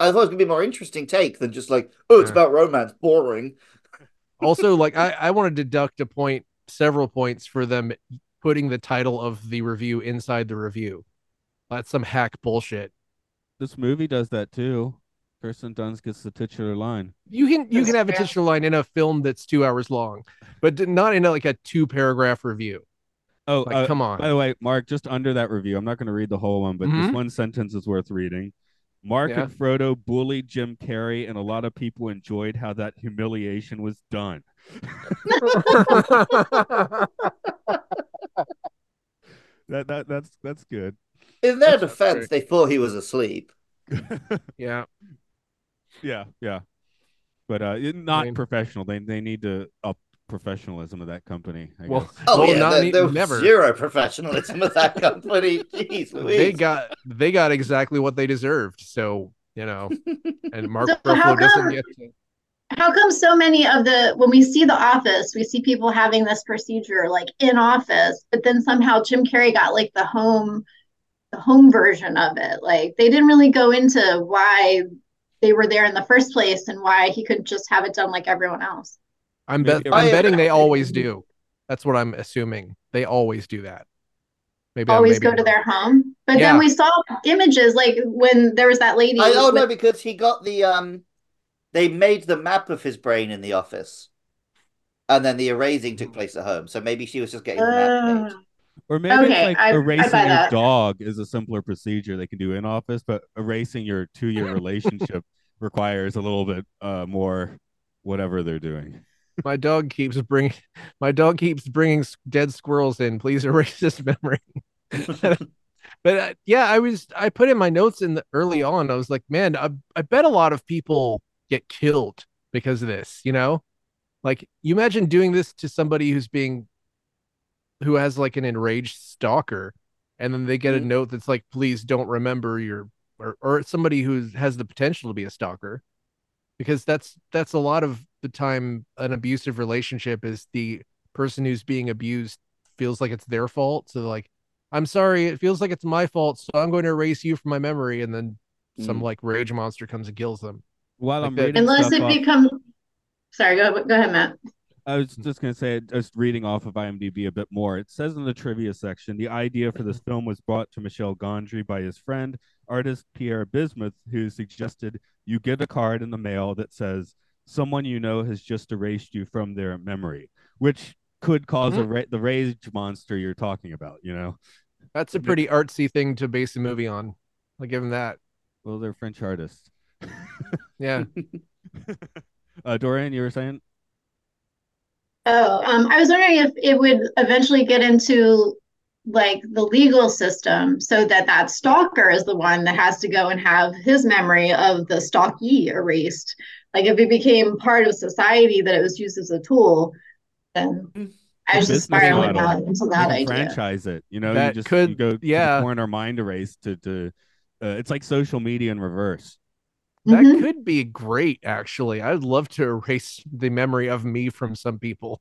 Speaker 1: I thought it was gonna be a more interesting take than just like, oh, it's
Speaker 3: Yeah.
Speaker 1: about romance, boring.
Speaker 3: also like I, I want to deduct a point several points for them putting the title of the review inside the review that's some hack bullshit
Speaker 2: This movie does that too. Kirsten Dunst gets the titular line.
Speaker 3: You can you can have a titular line in a film that's two hours long, but not in a, like a two paragraph review.
Speaker 2: Oh,
Speaker 3: Like,
Speaker 2: uh,
Speaker 3: come on.
Speaker 2: By the way, Mark, just under that review, I'm not going to read the whole one, but this
Speaker 3: Mhm.
Speaker 2: one sentence is worth reading. Mark
Speaker 3: Yeah.
Speaker 2: and Frodo bullied Jim Carrey, and a lot of people enjoyed how that humiliation was done. That that that's that's good.
Speaker 1: In their
Speaker 3: That's
Speaker 1: defense,
Speaker 3: great.
Speaker 1: they thought he was asleep.
Speaker 3: yeah,
Speaker 2: yeah, yeah. But uh, it- not
Speaker 3: mean-
Speaker 2: professional. They they need to up professionalism of that company. I
Speaker 3: Well,
Speaker 2: guess.
Speaker 1: Oh
Speaker 3: Well,
Speaker 1: yeah,
Speaker 3: not
Speaker 1: there,
Speaker 3: ne-
Speaker 1: there was
Speaker 3: never.
Speaker 1: zero professionalism of that company. Jeez, Louise.
Speaker 3: they got they got exactly what they deserved. So you know, and Mark
Speaker 4: So how
Speaker 3: Ruffalo doesn't
Speaker 4: come-
Speaker 3: get to.
Speaker 4: How come so many of the when we see the office, we see people having this procedure like in office, but then somehow Jim Carrey got like the home the home version of it. Like they didn't really go into why they were there in the first place and why he couldn't just have it done like everyone else.
Speaker 3: I'm
Speaker 2: Maybe
Speaker 3: bet
Speaker 2: it
Speaker 3: I'm
Speaker 1: was-
Speaker 3: betting they always do. That's what I'm assuming. They always do that. Maybe
Speaker 4: Always
Speaker 3: maybe
Speaker 4: go to their home. But
Speaker 3: Yeah.
Speaker 4: then we saw images like when there was that lady
Speaker 1: I oh no,
Speaker 4: with-
Speaker 1: because he got the um they made the map of his brain in the office. And then the erasing took place at home. So maybe she was just getting the map made.
Speaker 4: Uh,
Speaker 2: Or maybe
Speaker 4: Okay,
Speaker 2: like
Speaker 4: I- I
Speaker 2: erasing
Speaker 4: buy
Speaker 2: your
Speaker 4: that.
Speaker 2: dog is a simpler procedure they can do in office, but erasing your two-year relationship requires a little bit uh, more whatever they're doing.
Speaker 3: My dog keeps bringing my dog keeps bringing dead squirrels in. Please erase this memory. but uh, yeah, I was I put in my notes in the early on. I was like, man, I I bet a lot of people get killed because of this. You know, like you imagine doing this to somebody who's being who has like an enraged stalker, and then they get a
Speaker 1: Mhm.
Speaker 3: note that's like, please don't remember your or or somebody who has the potential to be a stalker because that's that's a lot of the time an abusive relationship is the person who's being abused feels like it's their fault so like i'm sorry it feels like it's my fault so i'm going to erase you from my memory and then some
Speaker 1: Mm.
Speaker 3: like rage monster comes and kills them
Speaker 2: While
Speaker 3: Like
Speaker 2: I'm
Speaker 3: that-
Speaker 2: reading
Speaker 4: unless
Speaker 2: stuff
Speaker 4: it
Speaker 2: off-
Speaker 4: becomes sorry, go go ahead, Matt.
Speaker 2: I was just going to say, just reading off of IMDb a bit more. It says in the trivia section the idea for this film was brought to Michel Gondry by his friend, artist Pierre Bismuth, who suggested you get a card in the mail that says, Someone you know has just erased you from their memory, which could because a ra- the rage monster you're talking about, you know?
Speaker 3: that's a pretty artsy thing to base a movie on i'll give him that
Speaker 2: Well, they're French artists.
Speaker 3: yeah
Speaker 2: Uh, Dorian, you were saying?
Speaker 4: Oh, um, I was wondering if it would eventually get into like the legal system so that that stalker is the one that has to go and have his memory of the stalkee erased. Like if it became part of society that it was used as a tool, then I was just spiraling out into that
Speaker 2: can
Speaker 4: idea.
Speaker 2: franchise it. You know,
Speaker 3: That
Speaker 2: you just
Speaker 3: could-
Speaker 2: you go to
Speaker 3: yeah.
Speaker 2: the corner mind erase to to. Uh, it's like social media in reverse.
Speaker 3: that
Speaker 4: Mhm.
Speaker 3: could be great actually i'd love to erase the memory of me from some people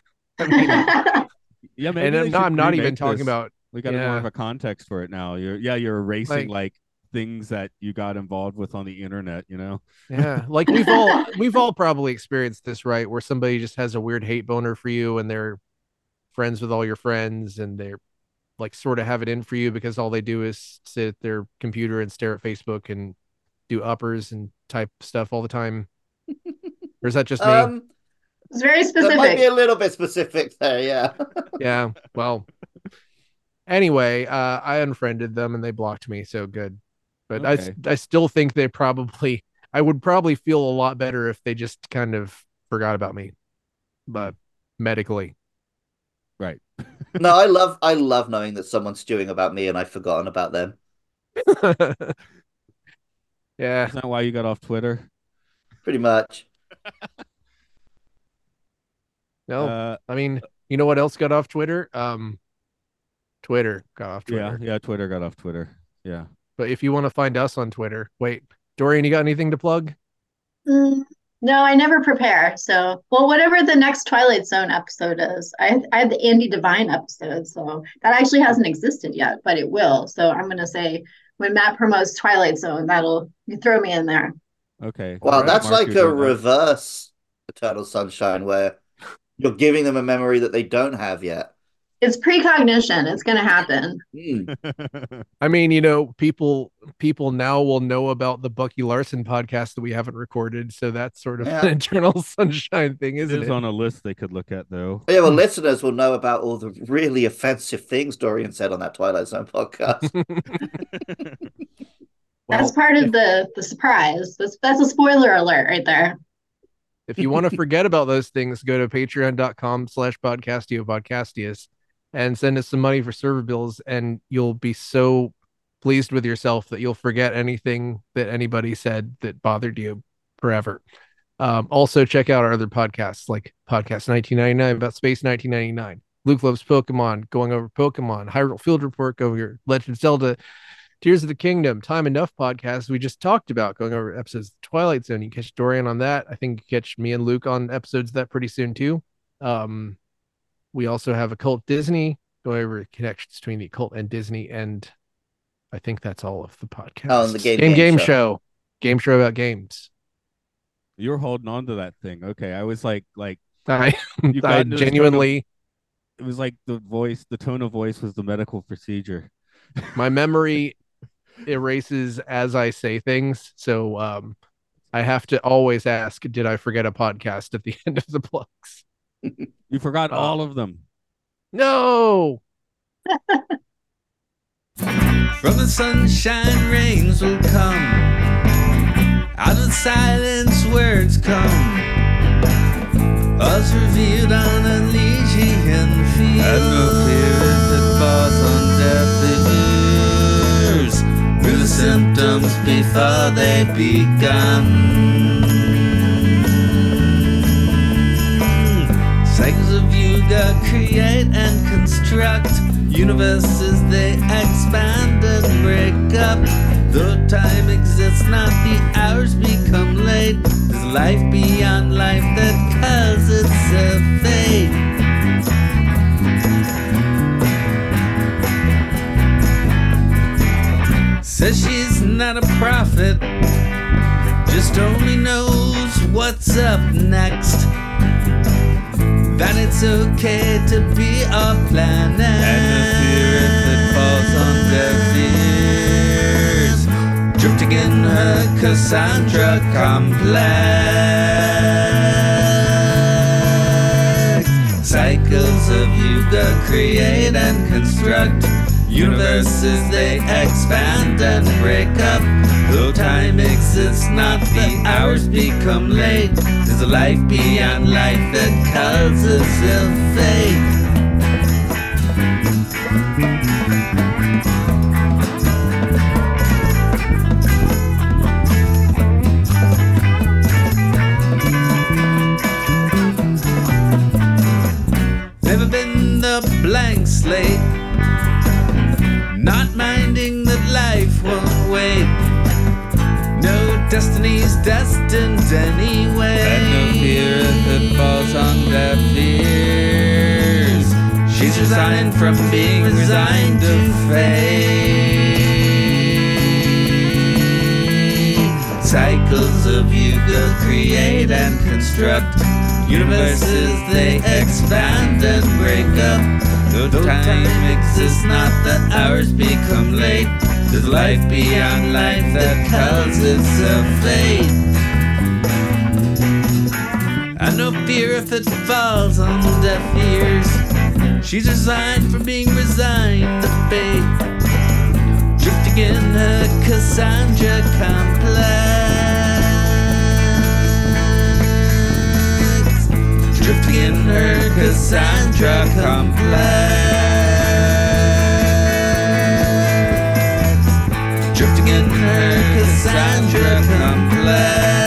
Speaker 3: I mean,
Speaker 2: Yeah, maybe
Speaker 3: and I'm not, I'm not even talking
Speaker 2: this.
Speaker 3: about
Speaker 2: We got more
Speaker 3: yeah.
Speaker 2: of a context for it now. You're yeah, you're erasing
Speaker 3: Like-
Speaker 2: like, things that you got involved with on the internet. You know,
Speaker 3: Yeah, like we've all we've all probably experienced this, right? Where somebody just has a weird hate boner for you and they're friends with all your friends and they're like sort of have it in for you because all they do is sit at their computer and stare at Facebook and do uppers and type stuff all the time. Or is that just me?
Speaker 1: Um
Speaker 4: It's very
Speaker 1: that might
Speaker 4: specific.
Speaker 1: be a little bit specific there, yeah.
Speaker 3: yeah. Well, anyway, uh, I unfriended them and they blocked me, so good. But I, s-
Speaker 2: Okay.
Speaker 3: I still think they probably, I would probably feel a lot better if they just kind of forgot about me, but medically.
Speaker 2: right?
Speaker 1: No, I love I love knowing that someone's stewing about me and I've forgotten about them.
Speaker 3: yeah.
Speaker 2: Isn't that why you got off Twitter?
Speaker 1: Pretty much.
Speaker 3: No,
Speaker 2: Uh,
Speaker 3: I mean, you know what else got off Twitter? Um, Twitter got off
Speaker 2: yeah,
Speaker 3: Twitter.
Speaker 2: yeah. Twitter got off Twitter. Yeah.
Speaker 3: But if you want to find us on Twitter, wait, Dorian, you got anything to plug?
Speaker 4: Mm, no, I never prepare. So, well, whatever the next Twilight Zone episode is, I I had the Andy Devine episode, so that actually hasn't existed yet, but it will. So I'm gonna say when Matt promotes Twilight Zone, that'll you throw me in there.
Speaker 2: Okay.
Speaker 1: Well,
Speaker 2: Alright,
Speaker 1: that's
Speaker 2: Mark,
Speaker 1: like a reverse Eternal Sunshine where you're giving them a memory that they don't have yet.
Speaker 4: It's precognition. It's gonna happen.
Speaker 1: Hmm.
Speaker 3: I mean, you know, people people now will know about the Bucky Larson podcast that we haven't recorded. So that's sort of
Speaker 1: Yeah.
Speaker 3: an internal sunshine thing,
Speaker 2: It
Speaker 3: isn't
Speaker 2: is
Speaker 3: it?
Speaker 2: on a list they could look at though.
Speaker 1: Yeah, well, listeners will know about all the really offensive things Dorian said on that Twilight Zone podcast.
Speaker 4: That's part of the the surprise. That's that's a spoiler alert right there.
Speaker 3: if you want to forget about those things, go to patreon.com slash podcastio podcastius and send us some money for server bills, and you'll be so pleased with yourself that you'll forget anything that anybody said that bothered you forever. Um, also, check out our other podcasts like Podcast 1999 about Space 1999, Luke Loves Pokemon, going over Pokemon, Hyrule Field Report, going over Legend Zelda, Tears of the Kingdom, Time Enough podcast we just talked about, going over episodes of Twilight Zone. You catch Dorian on that. I think you catch me and Luke on episodes that pretty soon too. Um, we also have Occult Disney, going over connections between the cult and Disney, and I think that's all of the podcast.
Speaker 1: Oh, and the game-
Speaker 3: game,
Speaker 1: game
Speaker 3: game
Speaker 1: show.
Speaker 3: show, game show about games.
Speaker 2: You're holding on to that thing. Okay, I was like, like
Speaker 3: I,
Speaker 2: You
Speaker 3: I
Speaker 2: into this kind of-
Speaker 3: genuinely,
Speaker 2: it was like the voice, the tone of voice was the medical procedure.
Speaker 3: my memory erases as I say things. So um, I have to always ask, did I forget a podcast at the end of the plugs?
Speaker 2: You forgot
Speaker 3: Oh.
Speaker 2: all of them.
Speaker 3: No.
Speaker 5: From the sunshine, rains will come. Out of silence, words come. Us revealed on Elysian field. Have no fear if it falls on deaf ears. Knew the symptoms before they begun. Cycles of yuga create and construct universes they expand and break up. Though time exists not, the hours become late. There's life beyond life that calls itself fate. Says she's not a prophet, just only knows what's up next that it's okay to be off planet. And the fear if it falls on deaf ears. Drifting in her Cassandra complex. Cycles of yuga create and construct. Universes they expand and break up. Though time exists not, the hours become late. There's a life beyond life that calls itself fate. Never been the blank slate. Not minding that life won't wait. No destiny's destined anyway. And no fear if it falls on deaf ears. She's resigned from being resigned to fate. Cycles of yuga create and construct. Universes they expand and break up. Though time exists not, the hours become late. There's life beyond life that calls itself fate. And no fear if it falls on deaf ears. She's resigned from being resigned to fate. Drifting in her Cassandra complex. Drifting in her Cassandra complex. Cassandra complex.